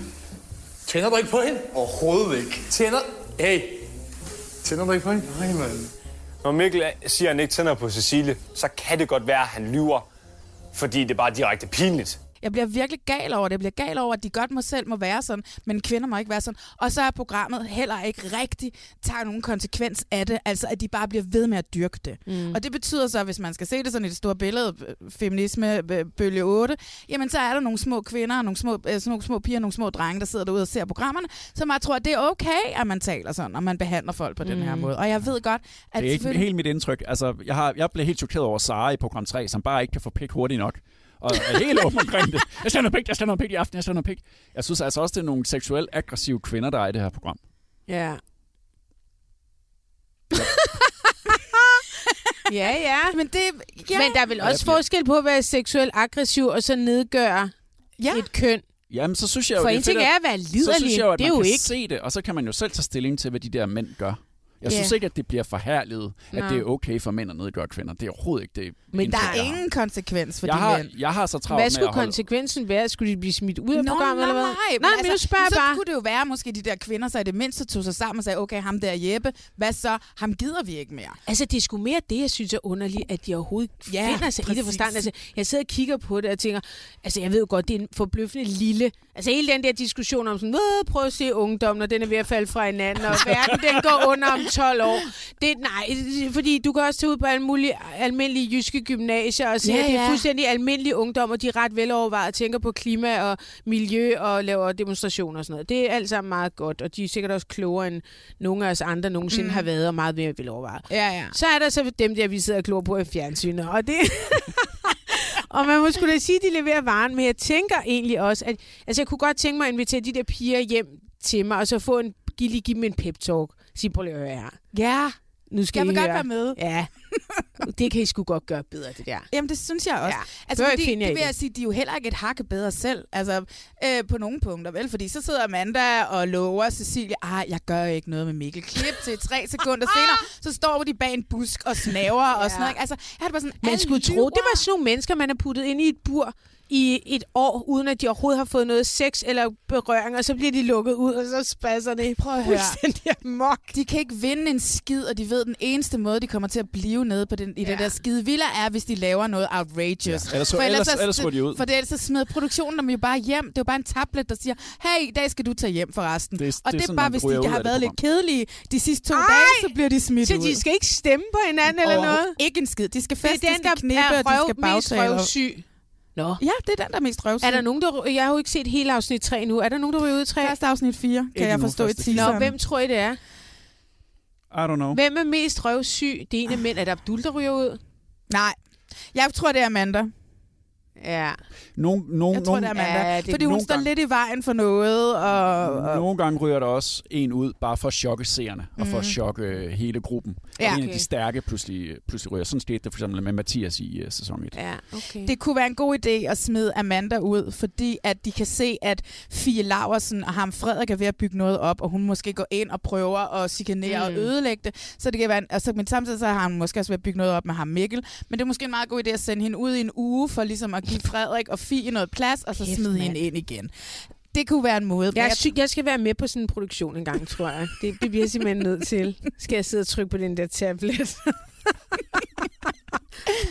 Tænder du ikke på hende? Overhovedet ikke. Tænder? Hey. Tænder du ikke på hende? Nej, mand. Når Mikkel siger, at han ikke tænder på Cecilie, så kan det godt være, at han lyver. Fordi det er bare direkte pinligt. Jeg bliver virkelig gal over det. Jeg bliver gal over, at de godt må selv må være sådan, men kvinder må ikke være sådan. Og så er programmet heller ikke rigtig tager nogen konsekvens af det. Altså, at de bare bliver ved med at dyrke det. Mm. Og det betyder så, hvis man skal se det sådan i det store billede, øh, feminisme, øh, bølge 8, jamen så er der nogle små kvinder, nogle små, øh, nogle små piger, nogle små drenge, der sidder derude og ser programmerne, som jeg tror, at det er okay, at man taler sådan, og man behandler folk på mm. den her måde. Og jeg ved godt, at Det er ikke selvfølgelig- helt mit indtryk. Altså, jeg, har, jeg blev helt chokeret over Sara i program 3, som bare ikke kan få pik hurtigt nok. Og er helt åben omkring det. Jeg skal have noget pik, jeg skal have noget pik i aften, jeg skal have noget pik. Jeg synes altså også, det er nogle seksuelt aggressive kvinder, der er i det her program. ja. ja, ja. Men, det, ja. Men der er vel Ja, også bliver- forskel på at være seksuelt aggressiv og så nedgøre Ja. et køn. Jamen, så synes jeg jo, For det en ting er at være Så synes liderlig. jeg jo, at Det er man jo kan ikke- se det, og så kan man jo selv tage stilling til, hvad de der mænd gør. Jeg Ja. synes ikke, at det bliver forhærliget, at Nej. det er okay for mænd at nedgøre kvinder. Det er overhovedet ikke det. Men der er ingen konsekvens for jeg de har, mænd. jeg har så travlt Hvad med skulle at holde... konsekvensen være? Skulle de blive smidt ud af Nå, programmet, nej, eller hvad? nej, nej, men altså, nu spørger jeg så bare. kunne det jo være, måske de der kvinder så i det mindste tog sig sammen og sagde, okay, ham der Jeppe, hvad så? Ham gider vi ikke mere. Altså, det er sgu mere det, jeg synes er underligt, at de overhovedet Ja, finder sig i det præcis. forstand. Altså, jeg sidder og kigger på det og tænker, altså, jeg ved jo godt, det er en forbløffende lille... Altså, hele den der diskussion om sådan, "Åh, prøv at se ungdommen, og den er ved at falde fra hinanden, og verden, den går under om 12 år. Det, nej, fordi du kan også tage ud på alle mulige almindelige jyske gymnasier og se, Ja, at det er fuldstændig almindelige ungdom, og de er ret velovervejet og tænker på klima og miljø og laver demonstrationer og sådan noget. Det er alt sammen meget godt, og de er sikkert også klogere end nogle af os andre nogensinde Mm. har været, og meget mere velovervejet. Ja, ja. Så er der så dem der, vi sidder og klor på i fjernsynet, og det... og man må sgu da sige, at de leverer varen, men jeg tænker egentlig også, at altså, jeg kunne godt tænke mig at invitere de der piger hjem til mig, og så få en, give, lige give dem en pep-talk. Sige, prøv lige at høre her. Ja, Nu skal jeg I vil godt høre. være med. Ja, det kan I sgu godt gøre bedre, det der. Jamen, det synes jeg også. Ja. Altså, fordi, det i vil jeg sige, de er jo heller ikke et hakke bedre selv. Altså, øh, på nogle punkter, vel? Fordi så sidder Amanda og lover Cecilie, ah, jeg gør ikke noget med Mikkel. Klip til tre sekunder senere, så står de bag en busk og snaver og sådan noget. ikke? Altså, jeg har det bare sådan, Man skulle tro, det var sådan nogle mennesker, man har puttet ind i et bur i et år, uden at de overhovedet har fået noget sex eller berøring, og så bliver de lukket ud, og så spasser det Prøv at høre. fuldstændig amok. De kan ikke vinde en skid, og de ved, den eneste måde, de kommer til at blive nede på den, i ja. den der skide villa, er, hvis de laver noget outrageous. Ja, ellers så- ellers- så- ellers går de ud. For det, ellers så smider produktionen dem jo bare hjem. Det er jo bare en tablet, der siger, hey, i dag skal du tage hjem forresten. Det er- og det er det er sådan, bare, hvis de ud har det været lidt kedelige de sidste to Ej! dage, så bliver de smidt Så ud. de skal ikke stemme på hinanden eller noget? Ikke en skid. De skal Det feste, er de skal knippe, og de skal røvsyg. Nå. Ja, det er den, der er mest røvsyg. Er der nogen, der... Jeg har jo ikke set hele afsnit 3 nu. Er der nogen, der ryger ud i 3? Første afsnit 4, kan Ikke jeg forstå i teaseren. Nå, hvem tror I, det er? I don't know. Hvem er mest røvsyg? Det ene mænd. Er det Abdul, der ryger ud? Nej. Jeg tror, det er Amanda. Ja. Nogle, nogle, Jeg tror, nogle, det er Amanda. Ja, det- fordi hun står gange- lidt i vejen for noget. Og, og Nogle gange ryger der også en ud, bare for at chokke seerne, og for at Mhm. chokke øh, hele gruppen. Ja. og en af Okay. de stærke pludselig, pludselig ryger. Sådan skete det for eksempel med Mathias i uh, sæson 1. Ja, okay. Det kunne være en god idé at smide Amanda ud, fordi at de kan se, at Fie Laversen og ham Frederik er ved at bygge noget op, og hun måske går ind og prøver at chikanere mm. og Mm. ødelægge det. Så det kan være, en, altså, men samtidig så har hun måske også ved at bygge noget op med ham Mikkel. Men det er måske en meget god idé at sende hende ud i en uge, for ligesom at give Frederik og Fie noget plads, og så Kæft, smide hende ind igen. Det kunne være en måde. Jeg, syg, jeg skal være med på sådan en produktion en gang, tror jeg. Det, det bliver jeg simpelthen nødt til. Skal jeg sidde og trykke på den der tablet?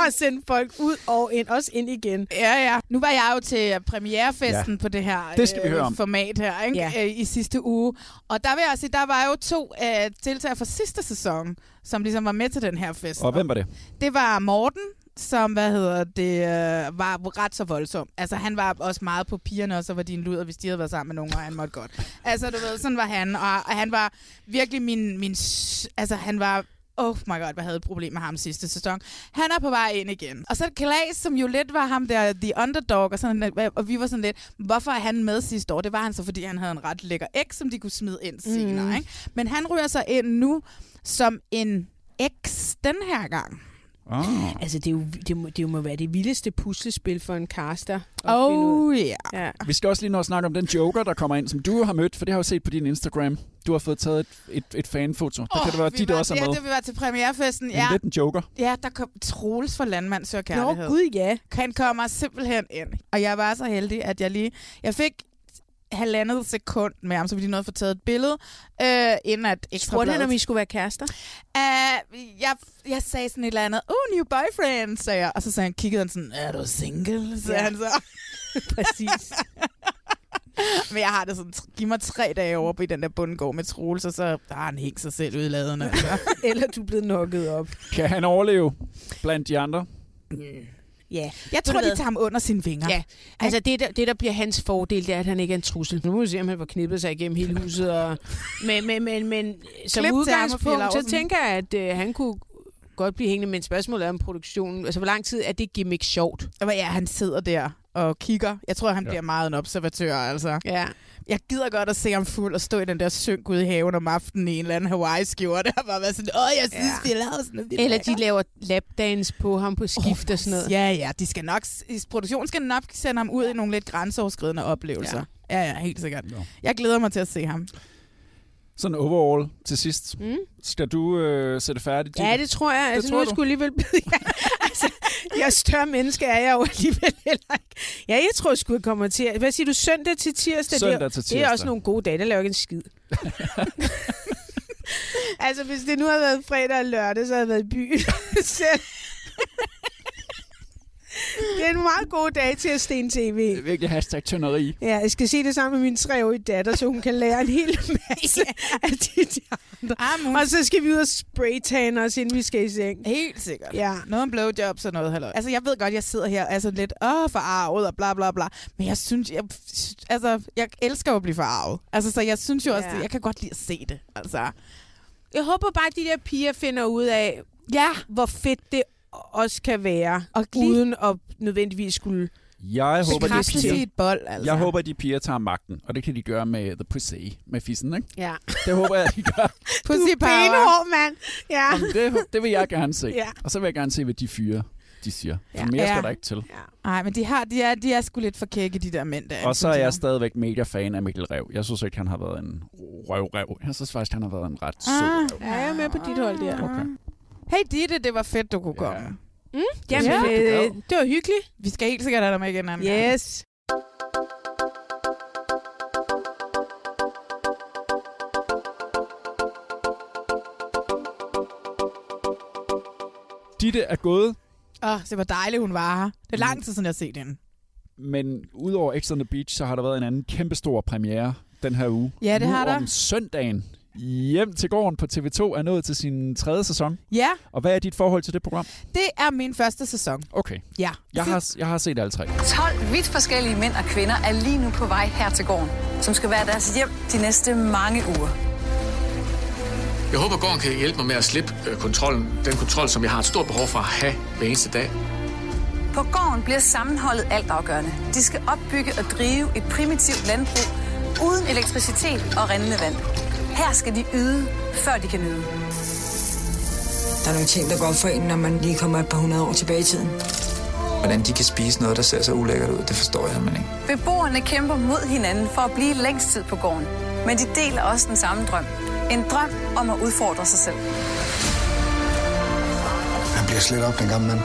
og sende folk ud og ind, også ind igen. Ja, ja. Nu var jeg jo til premierefesten Ja. på det her Det skal vi øh, høre om. format her ikke? Ja. Øh, i sidste uge. Og der vil jeg også sige, der var jo to øh, deltagere fra sidste sæson, som ligesom var med til den her fest. Og hvem var det? Det var Morten, som, hvad hedder det, øh, var ret så voldsom. Altså, han var også meget på pigerne, og så var de en luder, hvis de havde været sammen med nogen, og han måtte godt. Altså, du ved, sådan var han. Og, og han var virkelig min, min... Altså, han var... Oh my god, hvad havde et problem med ham sidste sæson. Han er på vej ind igen. Og så Klaas, som jo lidt var ham der, the underdog, og, sådan, og vi var sådan lidt, hvorfor er han med sidste år? Det var han så, fordi han havde en ret lækker eks, som de kunne smide ind senere. Mm. Ikke? Men han ryger så ind nu som en eks den her gang. Oh. Altså, det, er jo, det, må, det må være det vildeste puslespil for en caster. Oh ja. Ja. Vi skal også lige nå at snakke om den joker, der kommer ind, som du har mødt, for det har jeg jo set på din Instagram. Du har fået taget et, et, et fanfoto. Der kan det være, de der var, også er ja, med. det vi var til premierefesten. En Ja, lidt en joker. ja, der kom Troels fra Landmand Nå, Kærlighed. gud ja. Han kommer simpelthen ind. Og jeg var så heldig, at jeg lige... Jeg fik halvandet sekund med ham, så vi lige nåede at få taget et billede, øh, inden at ekstra Spurgte han, om I skulle være kærester? Uh, jeg, jeg sagde sådan et eller andet, oh, new boyfriend, sagde jeg. Og så sagde han, kiggede han sådan, er du single? Sagde Ja. han så. Præcis. Men jeg har det sådan, giv mig tre dage over på i den der bundgård med Troels, og så har han hængt sig selv ud i. Altså. Eller du er blevet nokket op. Kan han overleve blandt de andre? Ja. Jeg tror, de tager ham under sine vinger. Ja, altså det der, det, der bliver hans fordel, det er, at han ikke er en trussel. Nu må vi se, om han får knippet sig igennem hele huset. Og, men, men, men, men som Klip udgangspunkt, så tænker jeg, at øh, han kunne godt blive hængende, men spørgsmålet er om produktionen. Altså, hvor lang tid er det gimmick sjovt? Ja, han sidder der og kigger. Jeg tror, han ja. bliver meget en observatør, altså. Ja. Jeg gider godt at se ham fuld og stå i den der synk ude i haven om aftenen i en eller anden Hawaii-skjorte og bare være sådan, åh, jeg synes, ja. vi laver sådan noget. Eller de laver lapdance på ham på skift oh, og sådan noget. Ja, ja, de skal nok, produktionen skal nok sende ham ud i nogle lidt grænseoverskridende oplevelser. Ja, ja, ja helt sikkert. Ja. Jeg glæder mig til at se ham. Sådan overall til sidst. Mm. Skal du øh, sætte færdigt? Ja, det tror jeg. Det Altså, tror nu er jeg skulle alligevel blive... Ja, altså, jeg er større menneske er jeg jo alligevel heller ikke. Ja, jeg tror sgu, jeg kommer til... Hvad siger du? Søndag til tirsdag? Søndag det, er- til Det er tirsdag. også nogle gode dage. Der laver ikke en skid. altså, hvis det nu havde været fredag og lørdag, så havde jeg været i byen selv. Det er en meget god dag til at stene tv. Det er virkelig hashtag tønderi. Ja, jeg skal se det sammen med min treårige datter, så hun kan lære en hel masse af de der andre. Ah, Og så skal vi ud og spraytane os, inden vi skal i seng. Helt sikkert. Ja. Noget om blowjobs og noget, halløj. Altså, jeg ved godt, jeg sidder her altså lidt åh, forarvet og bla bla bla. Men jeg synes, jeg, altså, jeg elsker at blive forarvet. Altså, så jeg synes jo også, Ja. ja. jeg kan godt lide at se det. Altså, Jeg håber bare, at de der piger finder ud af, ja. hvor fedt det også kan være, Og lige- uden at nødvendigvis skulle... Jeg håber, de piger, i et bold, altså. jeg håber, de piger tager magten, og det kan de gøre med The Pussy, med fissen, ikke? Ja. Det håber jeg, de gør. Pussy du er power. benhård, mand. Ja. Jamen, det, det vil jeg gerne se. Ja. Og så vil jeg gerne se, hvad de fyre de siger. For Ja. mere Ja. skal der ikke til. Nej, men de, har, de, er, de er sgu lidt for kække, de der mænd der. Og så er jeg stadigvæk mega fan af Mikkel Rev. Jeg synes ikke, han har været en røvrev. Jeg synes faktisk, han har været en ret sød Ah. rev. Ja, jeg er med på dit hold der. Okay. Hey Ditte, det var fedt, du kunne komme. Mm? Jamen, Ja. øh, det var hyggeligt. Vi skal helt sikkert have dig med igen en anden gang. Yes. Ditte er gået, Åh, det var dejligt, hun var her. Det er lang tid siden, jeg har set hende. men udover X on the Beach, så har der været en anden kæmpestor premiere den her uge. Ja, det nu har der. om søndagen. Hjem til gården på TV2 er nået til sin tredje sæson. Ja, Og hvad er dit forhold til det program? det er min første sæson. Okay. Ja. Jeg har, jeg har set alle tre. 12 vidt forskellige mænd og kvinder er lige nu på vej her til gården, som skal være deres hjem de næste mange uger. Jeg håber, gården kan hjælpe mig med at slippe øh, kontrollen. Den kontrol, som jeg har et stort behov for at have hver eneste dag. På gården bliver sammenholdet altafgørende. De skal opbygge og drive et primitivt landbrug uden elektricitet og rindende vand. Her skal de yde, før de kan nyde. Der er nogle ting, der går op for en, når man lige kommer et par hundrede år tilbage i tiden. Hvordan de kan spise noget, der ser så ulækkert ud, det forstår jeg simpelthen ikke. Beboerne kæmper mod hinanden for at blive længst tid på gården. Men de deler også den samme drøm. En drøm om at udfordre sig selv. Han bliver slet op, den gamle mand.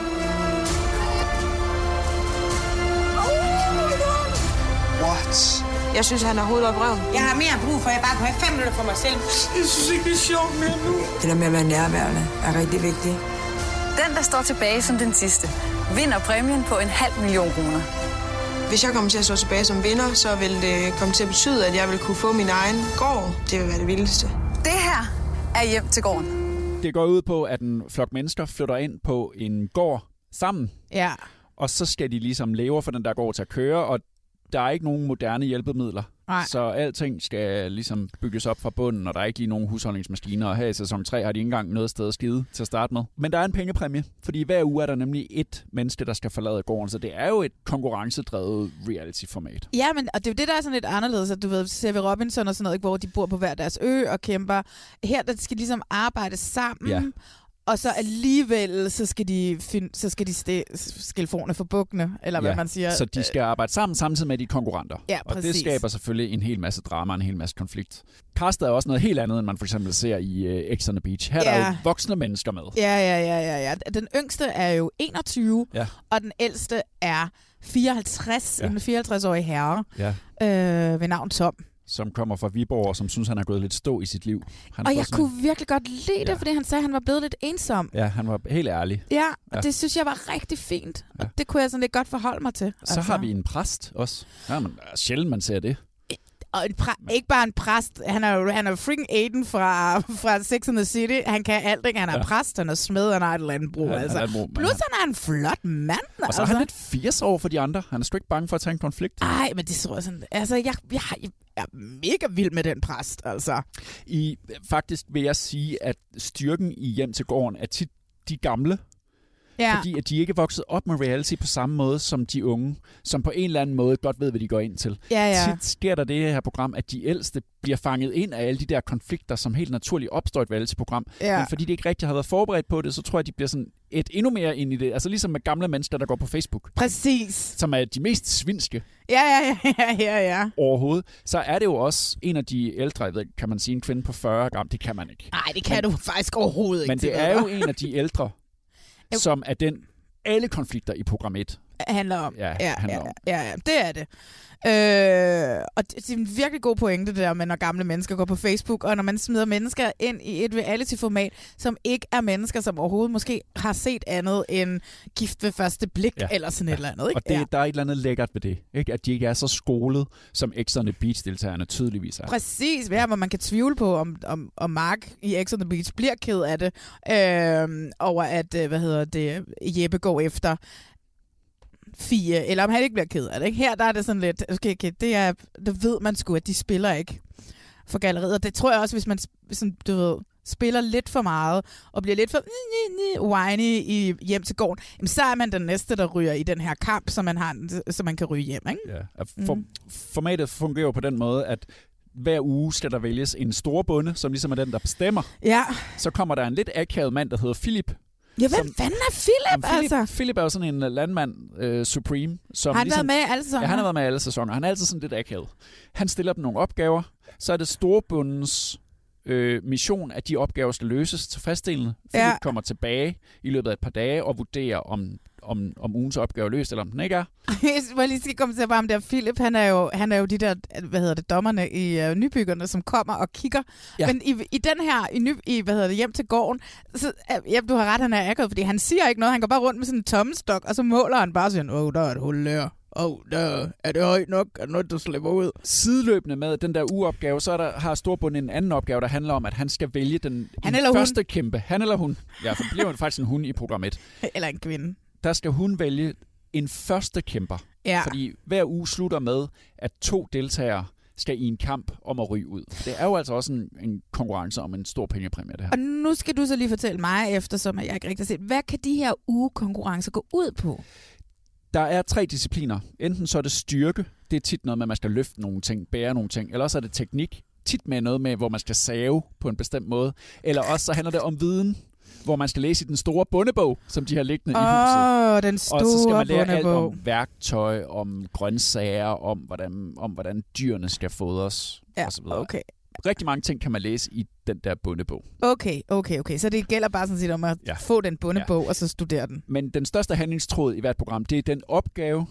What? Jeg synes, han har hovedet op røven. Jeg har mere brug for, at jeg bare kunne have fem minutter for mig selv. Jeg synes ikke, det er sjovt mere nu. Det der med at være nærværende er rigtig vigtigt. Den, der står tilbage som den sidste, vinder præmien på en halv million kroner. Hvis jeg kommer til at stå tilbage som vinder, så vil det komme til at betyde, at jeg vil kunne få min egen gård. Det vil være det vildeste. Det her er hjem til gården. Det går ud på, at en flok mennesker flytter ind på en gård sammen. Ja. Og så skal de ligesom leve for den der gård til at køre, og der er ikke nogen moderne hjælpemidler. Nej. Så alting skal ligesom bygges op fra bunden, og der er ikke lige nogen husholdningsmaskiner. Og her i sæson 3 har de ikke engang noget sted at skide til at starte med. Men der er en pengepræmie, fordi hver uge er der nemlig et menneske, der skal forlade gården. Så det er jo et konkurrencedrevet reality-format. Ja, men og det er jo det, der er sådan lidt anderledes, at du ved, ser vi Robinson og sådan noget, hvor de bor på hver deres ø og kæmper. Her, der skal de ligesom arbejde sammen, Ja. Og så alligevel, så skal de, find, så skal de skille forne for bukkene, eller hvad man siger. Så de skal arbejde sammen samtidig med de er konkurrenter. Ja, og det præcis. skaber selvfølgelig en hel masse drama, en hel masse konflikt. Castet er også noget helt andet, end man for eksempel ser i uh, X on the Beach. Her er der Ja. jo voksne mennesker med. Ja, ja, ja, ja, ja. Den yngste er jo 21, Ja. og den ældste er 54, Ja. ja. en 54-årig herre Ja. øh, ved navn Tom. Som kommer fra Viborg, og som synes, han har gået lidt stå i sit liv. Han Og jeg sådan kunne virkelig godt lide det, Ja. fordi han sagde, at han var blevet lidt ensom. en- Ja, han var helt ærlig. Ja, og Ja. det synes jeg var rigtig fint. Og det kunne jeg sådan lidt godt forholde mig til. Så har vi en præst også. Ja, men er sjældent, man ser det. Og en præ- ikke bare en præst, han er jo han er freaking Aiden fra, fra Sex and the City. Han kan alt, ikke? Han er Ja. præst, han er smed, han har et landbrug. Ja, altså. men Plus han- han er en flot mand. Og så er altså. han lidt 80 år for de andre. Han er ikke bange for at tage en konflikt. Ej, men det tror jeg sådan... Altså, jeg, jeg, jeg er mega vild med den præst, altså. I, faktisk vil jeg sige, at styrken i hjem til gården er tit de gamle. Ja. Fordi at de ikke er vokset op med reality på samme måde som de unge, som på en eller anden måde godt ved, hvad de går ind til. Ja, ja. Tit sker der det her program, at de ældste bliver fanget ind af alle de der konflikter, som helt naturligt opstår i et reality-program. Ja. Men fordi de ikke rigtig har været forberedt på det, så tror jeg, de bliver sådan et endnu mere ind i det. Altså ligesom med gamle mennesker, der går på Facebook. Præcis. Som er de mest svinske Ja, ja, ja, ja, ja, overhovedet. Så er det jo også en af de ældre, jeg ved, kan man sige en kvinde på 40 gram, det kan man ikke. Nej, det kan men, du faktisk overhovedet ikke. Men det er jo en af de ældre, som er den alle konflikter i program 1 handler om. Ja, ja, handler ja, om. ja, ja, det er det. Øh, og det, det er en virkelig god pointe, det der med, når gamle mennesker går på Facebook, og når man smider mennesker ind i et reality-format, som ikke er mennesker, som overhovedet måske har set andet end gift ved første blik, ja. eller sådan et eller andet. Ikke? Og det, ja. der er et eller andet lækkert ved det. Ikke? At de ikke er så skolet, som X on the Beach-deltagerne tydeligvis er. Præcis, ja, hvor man kan tvivle på, om, om, om Mark i X on the Beach bliver ked af det, øh, over at, øh, hvad hedder det, Jeppe går efter Fie, eller om han ikke bliver ked af det. Ikke? Her der er det sådan lidt, okay, okay, det, er, det ved man sgu, at de spiller ikke for galleriet. Og det tror jeg også, hvis man sådan, du ved, spiller lidt for meget, og bliver lidt for whiny i hjem til gården, jamen, så er man den næste, der ryger i den her kamp, så man, har, så man kan ryge hjem. Ikke? Ja. For, mm. Formatet fungerer på den måde, at hver uge skal der vælges en stor bonde, som ligesom er den, der bestemmer. Ja. Så kommer der en lidt akavet mand, der hedder Philip, Ja, hvem fanden er Philip, Philip, altså? Philip er jo sådan en uh, landmand, uh, Supreme. Som Har han ligesom, været med alle sæsoner? Ja, han har været med alle sæsoner. Han er altid sådan lidt akavet. Han stiller dem nogle opgaver. Så er det storbundens øh, mission, at de opgaver skal løses tilfredsstillende. Philip Ja. kommer tilbage i løbet af et par dage og vurderer, om, om, om ugens opgave er løst, eller om den ikke er. Jeg lige skal komme til bare om der Philip, han er jo, han er jo de der, hvad hedder det, dommerne i uh, nybyggerne, som kommer og kigger. Ja. Men i, i den her, i, ny, i, hvad hedder det, hjem til gården, så, ja, du har ret, han er akavet, fordi han siger ikke noget, han går bare rundt med sådan en tommestok, og så måler han bare og siger, åh, oh, der er et hul der. Åh, oh, der er det højt nok, er det noget, du slipper ud? Sideløbende med den der ugeopgave, så er der, har Storbunden en anden opgave, der handler om, at han skal vælge den, Han den eller hun? første kæmpe. Han eller hun. Ja, for bliver faktisk en hun i program 1. Eller en kvinde. Der skal hun vælge en første kæmper. Ja. Fordi hver uge slutter med, at to deltagere skal i en kamp om at ryge ud. Det er jo altså også en, en konkurrence om en stor pengepræmie, det her. Og nu skal du så lige fortælle mig, eftersom jeg ikke rigtig har set, hvad kan de her ugekonkurrencer gå ud på? Der er tre discipliner. Enten så er det styrke. Det er tit noget med, at man skal løfte nogle ting, bære nogle ting. Eller også er det teknik. Tit med noget med, hvor man skal save på en bestemt måde. Eller også så handler det om viden hvor man skal læse i den store bundebog, som de har liggende i huset. Åh, den Og så skal store man lære alt bondebog. om værktøj, om grøntsager, om hvordan, om hvordan dyrene skal fodres Ja, videre. okay. Rigtig mange ting kan man læse i den der bundebog. Okay, okay, okay. Så det gælder bare sådan set om at ja. få den bundebog, ja. og så studere den. Men den største handlingstråd i hvert program, det er den opgave,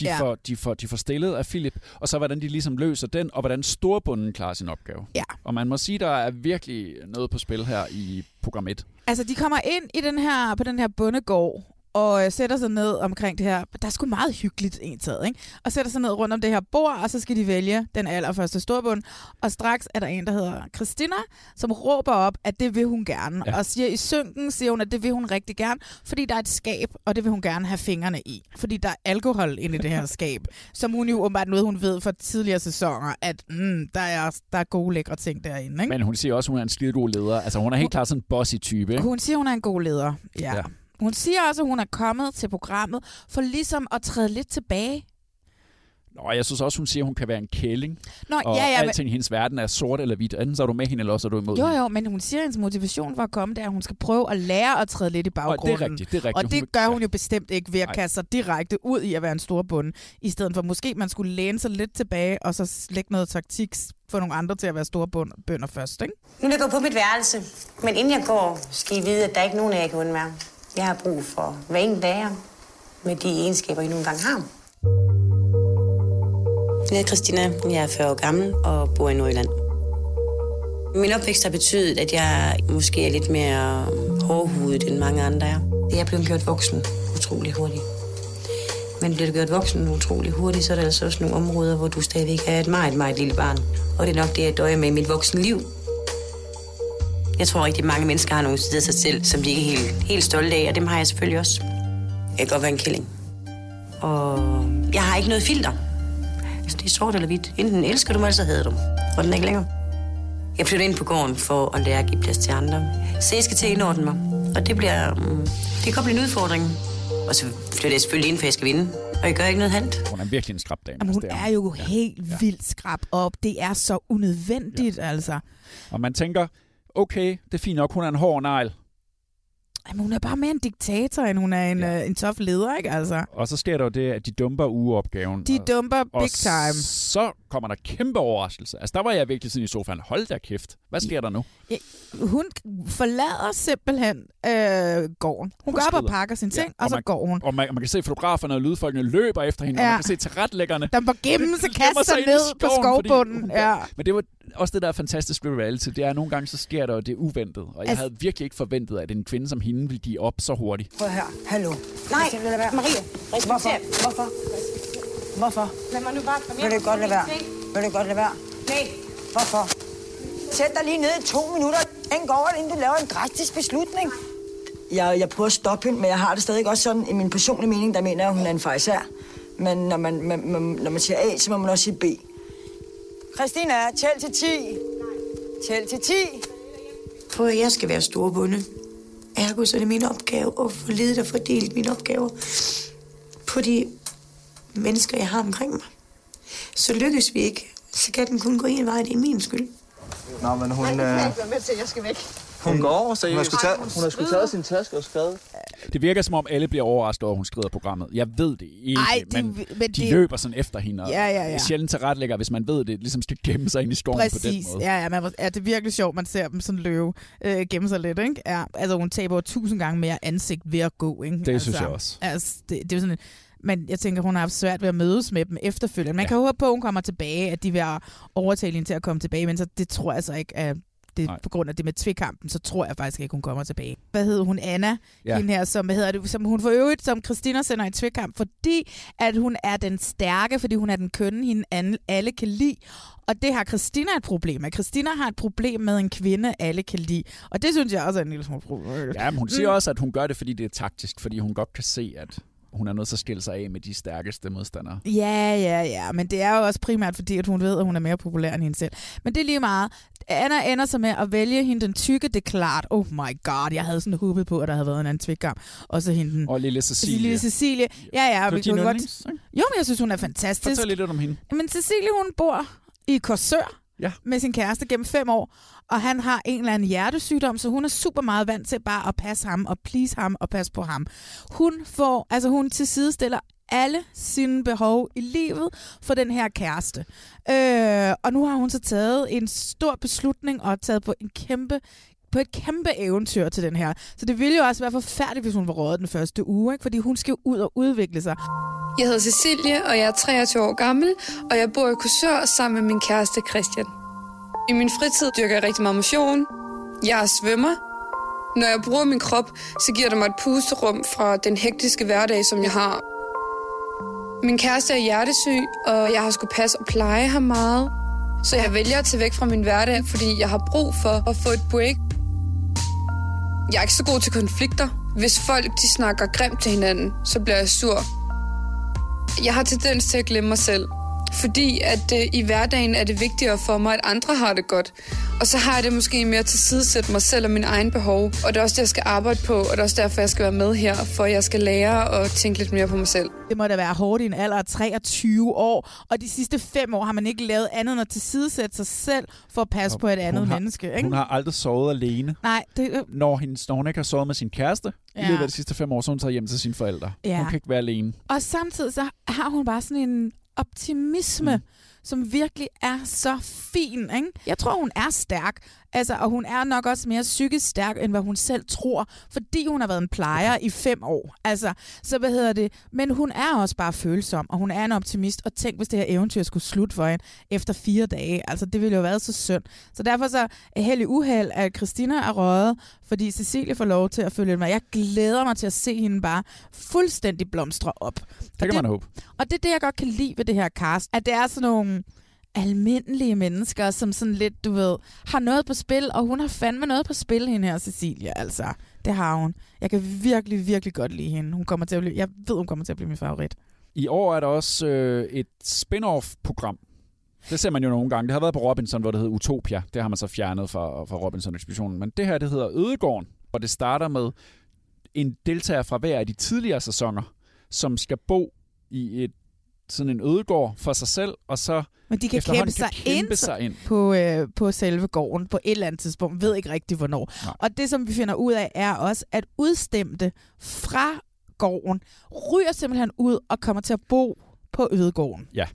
de, Ja. får, de, får, de får stillet af Philip, og så hvordan de ligesom løser den, og hvordan storbunden klarer sin opgave. Ja. Og man må sige, der er virkelig noget på spil her i program 1. Altså, de kommer ind i den her, på den her bondegård, og øh, sætter sig ned omkring det her. Der er sgu meget hyggeligt indtaget, ikke? Og sætter sig ned rundt om det her bord, og så skal de vælge den allerførste storbund. Og straks er der en, der hedder Christina, som råber op, at det vil hun gerne. Ja. Ja. Og siger i synken, siger hun, at det vil hun rigtig gerne, fordi der er et skab, og det vil hun gerne have fingrene i. Fordi der er alkohol inde i det her skab, som hun jo åbenbart noget, hun ved fra tidligere sæsoner, at mm, der, er, der er gode lækre ting derinde, ikke? Men hun siger også, at hun er en skide god leder. Altså hun er helt klart sådan en bossy type. Ikke? Hun siger, hun er en god leder. Ja. Ja. Hun siger også, at hun er kommet til programmet for ligesom at træde lidt tilbage. Nå, jeg synes også, hun siger, at hun kan være en kælling. Nå, og ja, ja, men- alting i hendes verden er sort eller hvidt. Enten så er du med hende, eller også er du imod Jo, hende. jo, men hun siger, at hendes motivation for at komme, det er, at hun skal prøve at lære at træde lidt i baggrunden. rigtigt, det er rigtigt. Og Hun det vil- gør hun jo bestemt ikke ved at Nej. kaste sig direkte ud i at være en stor bund. I stedet for måske, man skulle læne sig lidt tilbage, og så lægge noget taktik for nogle andre til at være store bund, bønder først, ikke? Nu er jeg gået på mit værelse, men inden jeg går, skal I vide, at der er ikke nogen af jer kan undvære. Jeg har brug for hver af jer med de egenskaber, I nogle gange har. Jeg hedder Christina, jeg er 40 år gammel og bor i Nordjylland. Min opvækst har betydet, at jeg måske er lidt mere hårdhudet end mange andre er. Jeg blevet gjort voksen utrolig hurtigt. Men bliver du gjort voksen utrolig hurtigt, så er der altså også nogle områder, hvor du stadigvæk er et meget, meget lille barn. Og det er nok det, jeg døjer med i mit voksne liv. Jeg tror rigtig mange mennesker har nogle sider af sig selv, som de ikke er helt, helt stolte af, og dem har jeg selvfølgelig også. Jeg kan godt være en killing. Og jeg har ikke noget filter. Altså, det er sort eller hvidt. Enten elsker du mig, eller så hader du mig. Og den er ikke længere. Jeg flyttede ind på gården for at lære at give plads til andre. Så jeg skal til at indordne mig. Og det bliver, mm, det kan godt blive en udfordring. Og så flytter jeg selvfølgelig ind, for jeg skal vinde. Og jeg gør ikke noget halvt. Hun er virkelig en skrab dame. Jamen, hun altså, det er jo helt vildt skrab op. Det er så unødvendigt, ja. altså. Og man tænker, okay, det er fint nok, hun er en hård negl. Jamen, hun er bare mere en diktator, end hun er en, ja. uh, en tough leder, ikke? Altså. Og så sker der jo det, at de dumper ugeopgaven. De og, dumper big og time. så kommer der kæmpe overraskelse. Altså, der var jeg virkelig sådan i sofaen. Hold da kæft. Hvad sker der nu? Ja, hun forlader simpelthen øh, gården. Hun går op og pakker sine ting, ja, og, og så man- går hun. Og man, man kan se, fotograferne og lydfolkene løber efter hende, ja. og Ja. man kan se tilretlæggerne. Den må gemme sig, kaster i ned på skoven, fordi skovbunden. hun- Ja. Men det var også det, der er fantastisk ved reality. Det er, at nogle gange så sker der jo det uventet. Og jeg Altså- havde virkelig ikke forventet, at en kvinde som hende ville give op så hurtigt. Prøv her. Hallo. Nej, Maria. Hvorfor? Hvorfor? Hvorfor? Lad mig nu bare komme Vil du godt lade være? Vil du godt lade være? Nej. Hvorfor? Sæt dig lige ned i to minutter. Tænk over det, inden du laver en drastisk beslutning. Jeg, jeg prøver at stoppe hende, men jeg har det stadig også sådan, i min personlige mening, der mener jeg, at hun er en fejsær. Men når man, man, man, når man siger A, så må man også sige B. Christina, tæl til 10. Tæl til 10. For at jeg skal være storbunde. Ergo så er det min opgave at få ledet og fordelt mine opgaver på de mennesker, jeg har omkring mig. Så lykkes vi ikke, så kan den kun gå en vej, det er min skyld. Nå, men hun, øh, med til, jeg skal væk. hun går over, seriøst. Hun har sgu taget, hun har sgu taget sin taske og skrevet. Det virker som om alle bliver overrasket over, at hun skrider programmet. Jeg ved det ikke, Ej, det- men, men de det- løber sådan efter hende. Og Ja, ja, ja. Sjældent tilretlægger, hvis man ved det, ligesom skal gemme sig ind i stormen på den Præcis. måde. Ja, ja, man, ja, det er virkelig sjovt, man ser dem sådan løbe øh, gemme sig lidt, ikke? Ja, altså, hun taber tusind gange mere ansigt ved at gå, ikke? Det altså, synes jeg også. Altså, det, det er sådan, men jeg tænker, hun har haft svært ved at mødes med dem efterfølgende. Man ja. kan håbe på, at hun kommer tilbage, at de vil overtale hende til at komme tilbage, men så, det tror jeg så ikke, at det, Nej. på grund af det med tvikampen, så tror jeg faktisk ikke, hun kommer tilbage. Hvad hedder hun? Anna, Ja. hende her, som, hvad hedder det, som hun for øvrigt, som Christina sender i tvikamp, fordi at hun er den stærke, fordi hun er den kønne, hende alle, alle kan lide. Og det har Christina et problem med. Christina har et problem med en kvinde, alle kan lide. Og det synes jeg også er en lille smule problematisk. Ja, men hun siger Mm. også, at hun gør det, fordi det er taktisk, fordi hun godt kan se, at hun er nødt til at skille sig af med de stærkeste modstandere. Ja, ja, ja, men det er jo også primært fordi, at hun ved, at hun er mere populær end hende selv. Men det er lige meget. Anna ender så med at vælge hende den tykke, det er klart. Oh my god, jeg havde sådan håbet på, at der havde været en anden tvikkamp. Og så hende den... Og lille Cecilie. Lille Cecilie. Ja, ja. Vi kunne godt... Jo, men jeg synes, hun er fantastisk. Fortæl lidt om hende. Men Cecilie, hun bor i Korsør ja. med sin kæreste gennem fem år, og han har en eller anden hjertesygdom, så hun er super meget vant til bare at passe ham og please ham og passe på ham. Hun får, altså hun til side stiller alle sine behov i livet for den her kæreste. Øh, og nu har hun så taget en stor beslutning og taget på en kæmpe på et kæmpe eventyr til den her. Så det ville jo også være forfærdeligt, hvis hun var rådet den første uge, ikke? fordi hun skal ud og udvikle sig. Jeg hedder Cecilie, og jeg er 23 år gammel, og jeg bor i Korsør sammen med min kæreste Christian. I min fritid dyrker jeg rigtig meget motion. Jeg svømmer. Når jeg bruger min krop, så giver det mig et pusterum fra den hektiske hverdag, som jeg har. Min kæreste er hjertesyg, og jeg har skulle passe og pleje ham meget. Så jeg vælger at tage væk fra min hverdag, fordi jeg har brug for at få et break. Jeg er ikke så god til konflikter. Hvis folk de snakker grimt til hinanden, så bliver jeg sur. Jeg har tendens til at glemme mig selv. Fordi at øh, i hverdagen er det vigtigere for mig, at andre har det godt. Og så har jeg det måske mere til sidesætte mig selv og mine egne behov. Og det er også det, jeg skal arbejde på, og det er også derfor, jeg skal være med her, for jeg skal lære at tænke lidt mere på mig selv. Det må da være hårdt i en alder af 23 år, og de sidste fem år har man ikke lavet andet end at tilsidesætte sig selv for at passe på et andet har, menneske. Ikke? Hun har aldrig sovet alene. Nej, det, Når, hendes, når hun ikke har sovet med sin kæreste ja. I løbet af de sidste fem år, så hun taget hjem til sine forældre. Ja. Hun kan ikke være alene. Og samtidig så har hun bare sådan en optimisme, mm. som virkelig er så fin. Ikke? Jeg tror, hun er stærk. Altså, og hun er nok også mere psykisk stærk, end hvad hun selv tror, fordi hun har været en plejer i fem år. Altså, så hvad hedder det? Men hun er også bare følsom, og hun er en optimist. Og tænk, hvis det her eventyr skulle slutte for hende efter fire dage. Altså, det ville jo have været så synd. Så derfor så er held i uheld, at Christina er røget, fordi Cecilie får lov til at følge med. Jeg glæder mig til at se hende bare fuldstændig blomstre op. Det kan man håbe. Og det er det, jeg godt kan lide ved det her cast, at det er sådan nogle almindelige mennesker, som sådan lidt, du ved, har noget på spil, og hun har fandme noget på spil, hende her, Cecilia, altså. Det har hun. Jeg kan virkelig, virkelig godt lide hende. Hun kommer til at blive, jeg ved, hun kommer til at blive min favorit. I år er der også øh, et spin-off-program. Det ser man jo nogle gange. Det har været på Robinson, hvor det hedder Utopia. Det har man så fjernet fra, fra Robinson-ekspeditionen. Men det her, det hedder Ødegården. Og det starter med en deltager fra hver af de tidligere sæsoner, som skal bo i et sådan en ødegård for sig selv, og så Men de kan kæmpe sig, kan kæmpe ind, sig ind. På, øh, på selve gården på et eller andet tidspunkt. Ved ikke rigtig, hvornår. Nej. Og det, som vi finder ud af, er også, at udstemte fra gården ryger simpelthen ud og kommer til at bo på ødegården. Ja.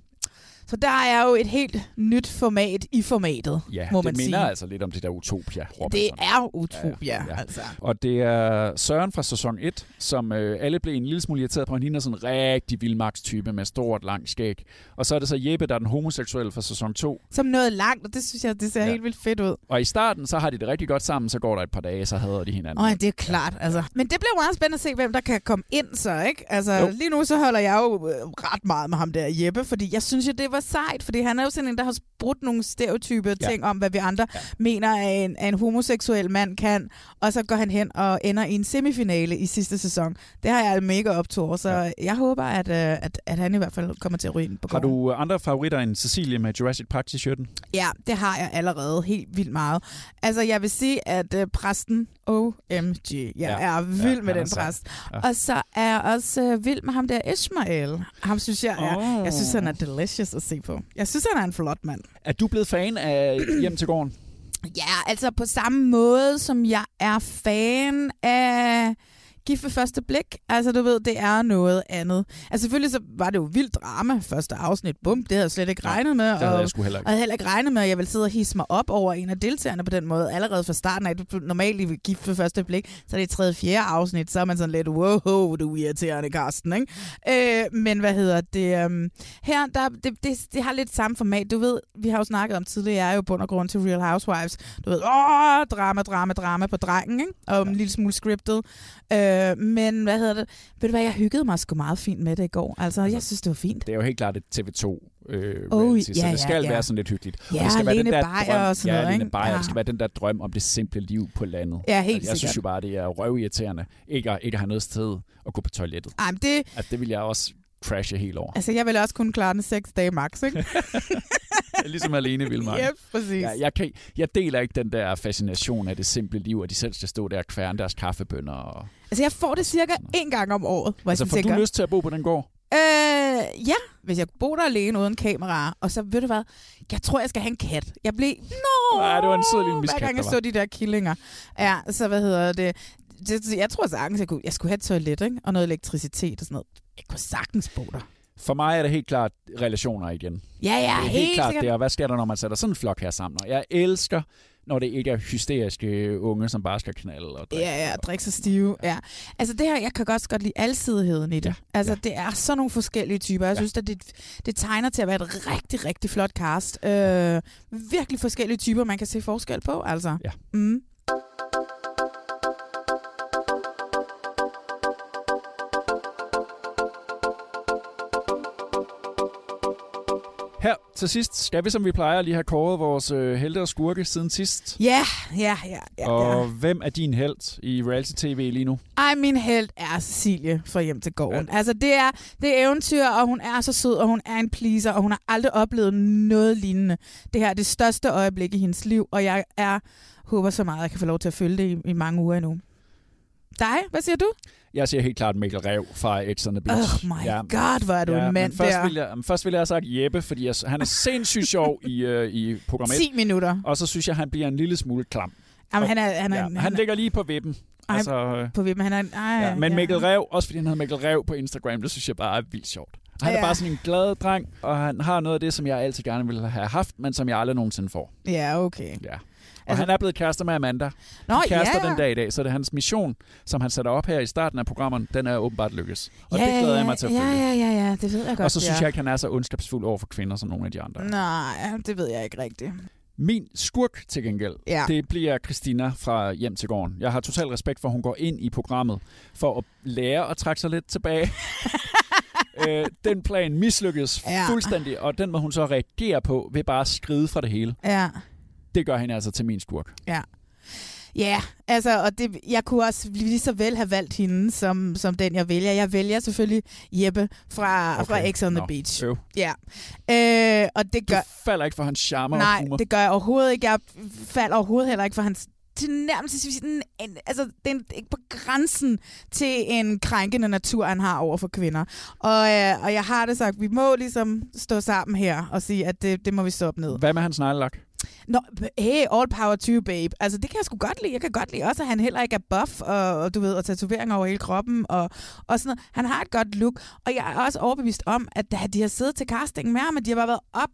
Så der er jo et helt nyt format i formatet, Ja, må det man minder sige. altså lidt om det der Utopia. Det Robinson. er utopia, ja, ja. altså. Og det er Søren fra sæson 1, som øh, alle blev en lille smule irriteret på. Han ligner sådan en rigtig vildmagtstype med stort, langt skæg. Og så er det så Jeppe, der er den homoseksuelle fra sæson 2. Som noget langt, og det synes jeg, det ser ja. helt vildt fedt ud. Og i starten, så har de det rigtig godt sammen, så går der et par dage, så hader de hinanden. Åh, det er klart. Altså. Men det bliver meget spændende at se, hvem der kan komme ind så, ikke? Altså, Jo. lige nu så holder jeg jo øh, ret meget med ham der Jeppe, fordi jeg synes jo, det var sejt, fordi han er jo sådan en, der har brudt nogle stereotype Ja. ting om, hvad vi andre ja. mener, at en, at en homoseksuel mand kan, og så går han hen og ender i en semifinale i sidste sæson. Det har jeg mega optur, så ja. jeg håber, at, øh, at, at han i hvert fald kommer til at ryge på Har gården. du andre favoritter end Cecilie med Jurassic Park t-shirten? Ja, det har jeg allerede helt vildt meget. Altså, jeg vil sige, at uh, præsten, OMG, jeg Ja. er vild Ja, med den præst. Ja. Og så er jeg også uh, vild med ham der Ishmael. Ham synes jeg er, Åh. jeg synes, han er delicious at se på. Jeg synes, han er en flot mand. Er du blevet fan af Hjem til gården? Ja, altså på samme måde, som jeg er fan af Gift ved første blik. Altså, du ved, det er noget andet. Altså, selvfølgelig så var det jo vildt drama, første afsnit. Bum, det havde jeg slet ikke Nej, regnet med. det havde og, jeg sgu heller ikke. Og jeg havde heller ikke regnet med, at jeg ville sidde og hisse mig op over en af deltagerne på den måde, allerede fra starten af. Du- Normalt i Gift ved første blik, så er det i tredje, fjerde afsnit, så er man sådan lidt, wow, du er irriterende, Karsten, ikke? Øh, men hvad hedder det? Um, her, der, det, det, det, har lidt samme format. Du ved, vi har jo snakket om tidligere, jeg er jo bund og grund til Real Housewives. Du ved, åh, drama, drama, drama på drengen, ikke? Og en lille smule scriptet. Øh, men hvad hedder det? Ved du hvad, jeg hyggede mig sgu meget fint med det i går. Altså, jeg synes, det var fint. Det er jo helt klart et TV2 øh, Oh, reality, så ja, det skal ja, ja. være sådan lidt hyggeligt. Ja, det skal være den der drøm, og sådan ja, noget, ikke? Beyer, Ja. det skal være den der drøm om det simple liv på landet. Ja, helt altså, Jeg synes sikkert. jo bare, det er røvirriterende ikke at, ikke at have noget sted at gå på toilettet. Ej, men det, Altså, det vil jeg også crashe helt over. altså, jeg vil også kunne klare den seks dage max, ikke? ligesom alene vil mig. Yep, præcis. Ja, jeg, kan, jeg deler ikke den der fascination af det simple liv, at de selv skal stå der og kværne deres kaffebønner. Og... Altså, jeg får det cirka en gang om året, hvor Altså, jeg får sådan du tænker, lyst til at bo på den gård? Øh, ja, hvis jeg bor der alene uden kamera, og så ved du hvad, jeg tror, jeg skal have en kat. Jeg blev, nå, Nej, det var en sød lille hver miskat, gang jeg så de der killinger. Ja, så hvad hedder det, det jeg tror sagtens, jeg, kunne, jeg skulle have et toilet, ikke? og noget elektricitet og sådan noget. Jeg kunne sagtens bo der. For mig er det helt klart relationer igen. Ja, ja, det er helt, helt klart sikkert. det, og hvad sker der, når man sætter sådan en flok her sammen? Og jeg elsker, når det ikke er hysteriske unge, som bare skal knalde og drikke. Ja, ja, drikke sig stive. Ja. Altså det her, jeg kan godt godt lide alsidigheden i det. Ja. Altså ja. det er sådan nogle forskellige typer. Jeg Ja. synes, at det, det tegner til at være et rigtig, rigtig flot cast. Øh, virkelig forskellige typer, man kan se forskel på, altså. Ja. Mm. Her til sidst skal vi, som vi plejer, lige have kåret vores øh, helte og skurke siden sidst. Ja, ja, ja, ja. og ja. hvem er din held i reality-tv lige nu? Ej, min held er Cecilie fra Hjem til Gården. Ja. Altså, det er, det er eventyr, og hun er så sød, og hun er en pleaser, og hun har aldrig oplevet noget lignende. Det her er det største øjeblik i hendes liv, og jeg er, håber så meget, at jeg kan få lov til at følge det i, i mange uger endnu. Dig? Hvad siger du? Jeg siger helt klart Mikkel Rev fra X on the Beach. Oh my god, hvor er du en mand men først der. Vil jeg, men først vil jeg have sagt Jeppe, fordi jeg, han er sindssygt sjov i, øh, i program 1. 10 minutter. Og så synes jeg, han bliver en lille smule klam. Jamen, han er, han er, ja, han, han er- ligger lige på vippen. Ej, Altså, øh, på vippen. Han er, ej, ja, men ja. Mikkel Rev, også fordi han hedder Mikkel Rev på Instagram, det synes jeg bare er vildt sjovt. Han er Ja. bare sådan en glad dreng, og han har noget af det, som jeg altid gerne ville have haft, men som jeg aldrig nogensinde får. Ja, okay. Ja. Og altså, han er blevet kærester med Amanda. Nå, kærester ja. den dag i dag, så det er hans mission, som han sætter op her i starten af programmet, den er åbenbart lykkes. Og ja, det glæder ja, jeg mig til at følge. Ja, ja, ja, ja, det ved jeg godt. og så synes ja. jeg ikke, han er så ondskabsfuld over for kvinder som nogle af de andre. Nej, det ved jeg ikke rigtigt. Min skurk til gengæld, Ja. det bliver Christina fra Hjem til Gården. Jeg har total respekt for, at hun går ind i programmet for at lære at trække sig lidt tilbage. øh, den plan mislykkes Ja. ja. fuldstændig, og den må hun så reagere på ved bare at skride fra det hele. Ja. Det gør hende altså til min skurk. Ja. Ja, altså, og det, jeg kunne også lige så vel have valgt hende som, som den, jeg vælger. Jeg vælger selvfølgelig Jeppe fra, okay. fra X on the Nå, Beach. øv. Ja. Øh, og det gør... Du falder ikke for hans charme og Nej, humor. det gør jeg overhovedet ikke. Jeg falder overhovedet heller ikke for hans tilnærmelsesvis en, en, altså, ikke på grænsen til en krænkende natur, han har over for kvinder. Og, øh, og jeg har det sagt, vi må ligesom stå sammen her og sige, at det, det må vi stoppe ned. Hvad med hans neglelak? Nå, hey, all power to you, babe. Altså, det kan jeg sgu godt lide. Jeg kan godt lide også, at han heller ikke er buff, og, og du ved, og tatoveringer over hele kroppen, og, og sådan noget. Han har et godt look, og jeg er også overbevist om, at da de har siddet til casting med ham, at de har bare været op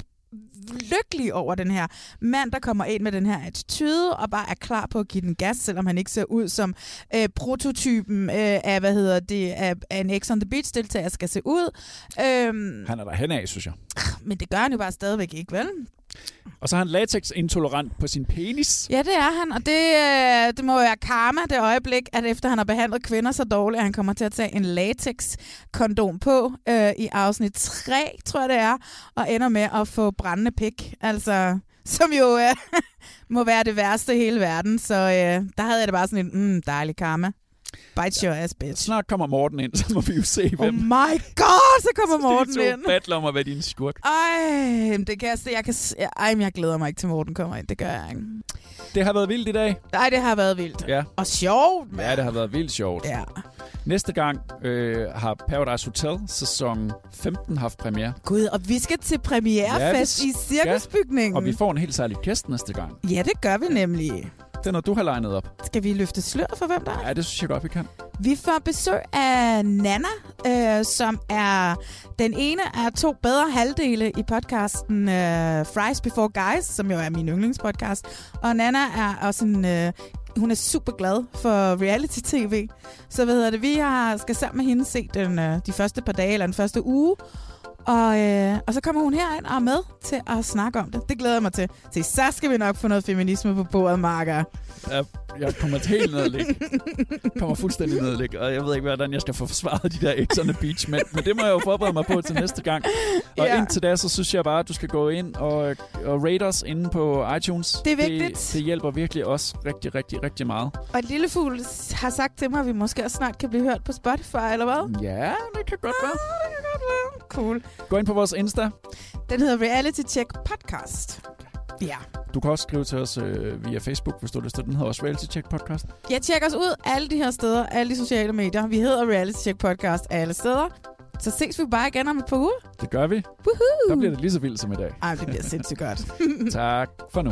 lykkelig over den her mand, der kommer ind med den her attitude, og bare er klar på at give den gas, selvom han ikke ser ud som øh, prototypen øh, af, hvad hedder det, af, af en X on the Beach-deltager skal se ud. Øhm, Han er der hen af, synes jeg men det gør han jo bare stadigvæk ikke, vel? Og så er han latex-intolerant på sin penis. Ja, det er han, og det, øh, det må være karma det øjeblik, at efter han har behandlet kvinder så dårligt, at han kommer til at tage en latex-kondom på øh, i afsnit 3, tror jeg det er, og ender med at få brændende pik, altså, som jo øh, må være det værste i hele verden. Så øh, der havde jeg det bare sådan en mm, dejlig karma. Bite your ass, bitch. Snart kommer Morten ind, så må vi jo se, hvem... Oh my god, så kommer Morten de to ind. battler om at være din skurk. Ej, det kan jeg se. Jeg kan, se- ej, men jeg glæder mig ikke til Morten kommer ind. Det gør jeg ikke. Det har været vildt i dag. Nej, det har været vildt. Ja. Og sjovt, mand. Ja, det har været vildt sjovt. Ja. Næste gang øh, har Paradise Hotel sæson 15 haft premiere. Gud, og vi skal til premierefest Ja, i cirkusbygningen. Ja, og vi får en helt særlig gæst næste gang. Ja, det gør vi nemlig. Det er noget, du har legnet op. Skal vi løfte sløret for, hvem der er? Ja, det synes jeg godt, vi kan. Vi får besøg af Nana, øh, som er den ene af to bedre halvdele i podcasten øh, Fries Before Guys, som jo er min yndlingspodcast. Og Nana er også en... Øh, hun er super glad for reality-tv. Så hvad hedder det? Vi har, skal sammen med hende se den, øh, de første par dage, eller den første uge. Og, øh, og så kommer hun herind og er med til at snakke om det. Det glæder jeg mig til. Så så skal vi nok få noget feminisme på bordet, Marker. Jeg, jeg kommer helt ned ligge. kommer fuldstændig ned ligge. Og jeg ved ikke, hvordan jeg skal få forsvaret de der X on the Beach men, men det må jeg jo forberede mig på til næste gang. Og Ja. ja. indtil da, så synes jeg bare, at du skal gå ind og, og rate os inde på iTunes. Det er vigtigt. Det, det hjælper virkelig os rigtig, rigtig, rigtig meget. Og et lille fugl har sagt til mig, at vi måske også snart kan blive hørt på Spotify, eller hvad? Ja, det kan godt være. det kan godt. Cool. Gå ind på vores Insta. Den hedder Reality Check Podcast. Ja. Du kan også skrive til os øh, via Facebook, hvis du har lyst til. Den hedder også Reality Check Podcast. Jeg tjekker os ud alle de her steder, alle de sociale medier. Vi hedder Reality Check Podcast alle steder. Så ses vi bare igen om et par uger. Det gør vi. Woohoo! Der bliver det lige så vildt som i dag. Ej, det bliver sindssygt godt. tak for nu.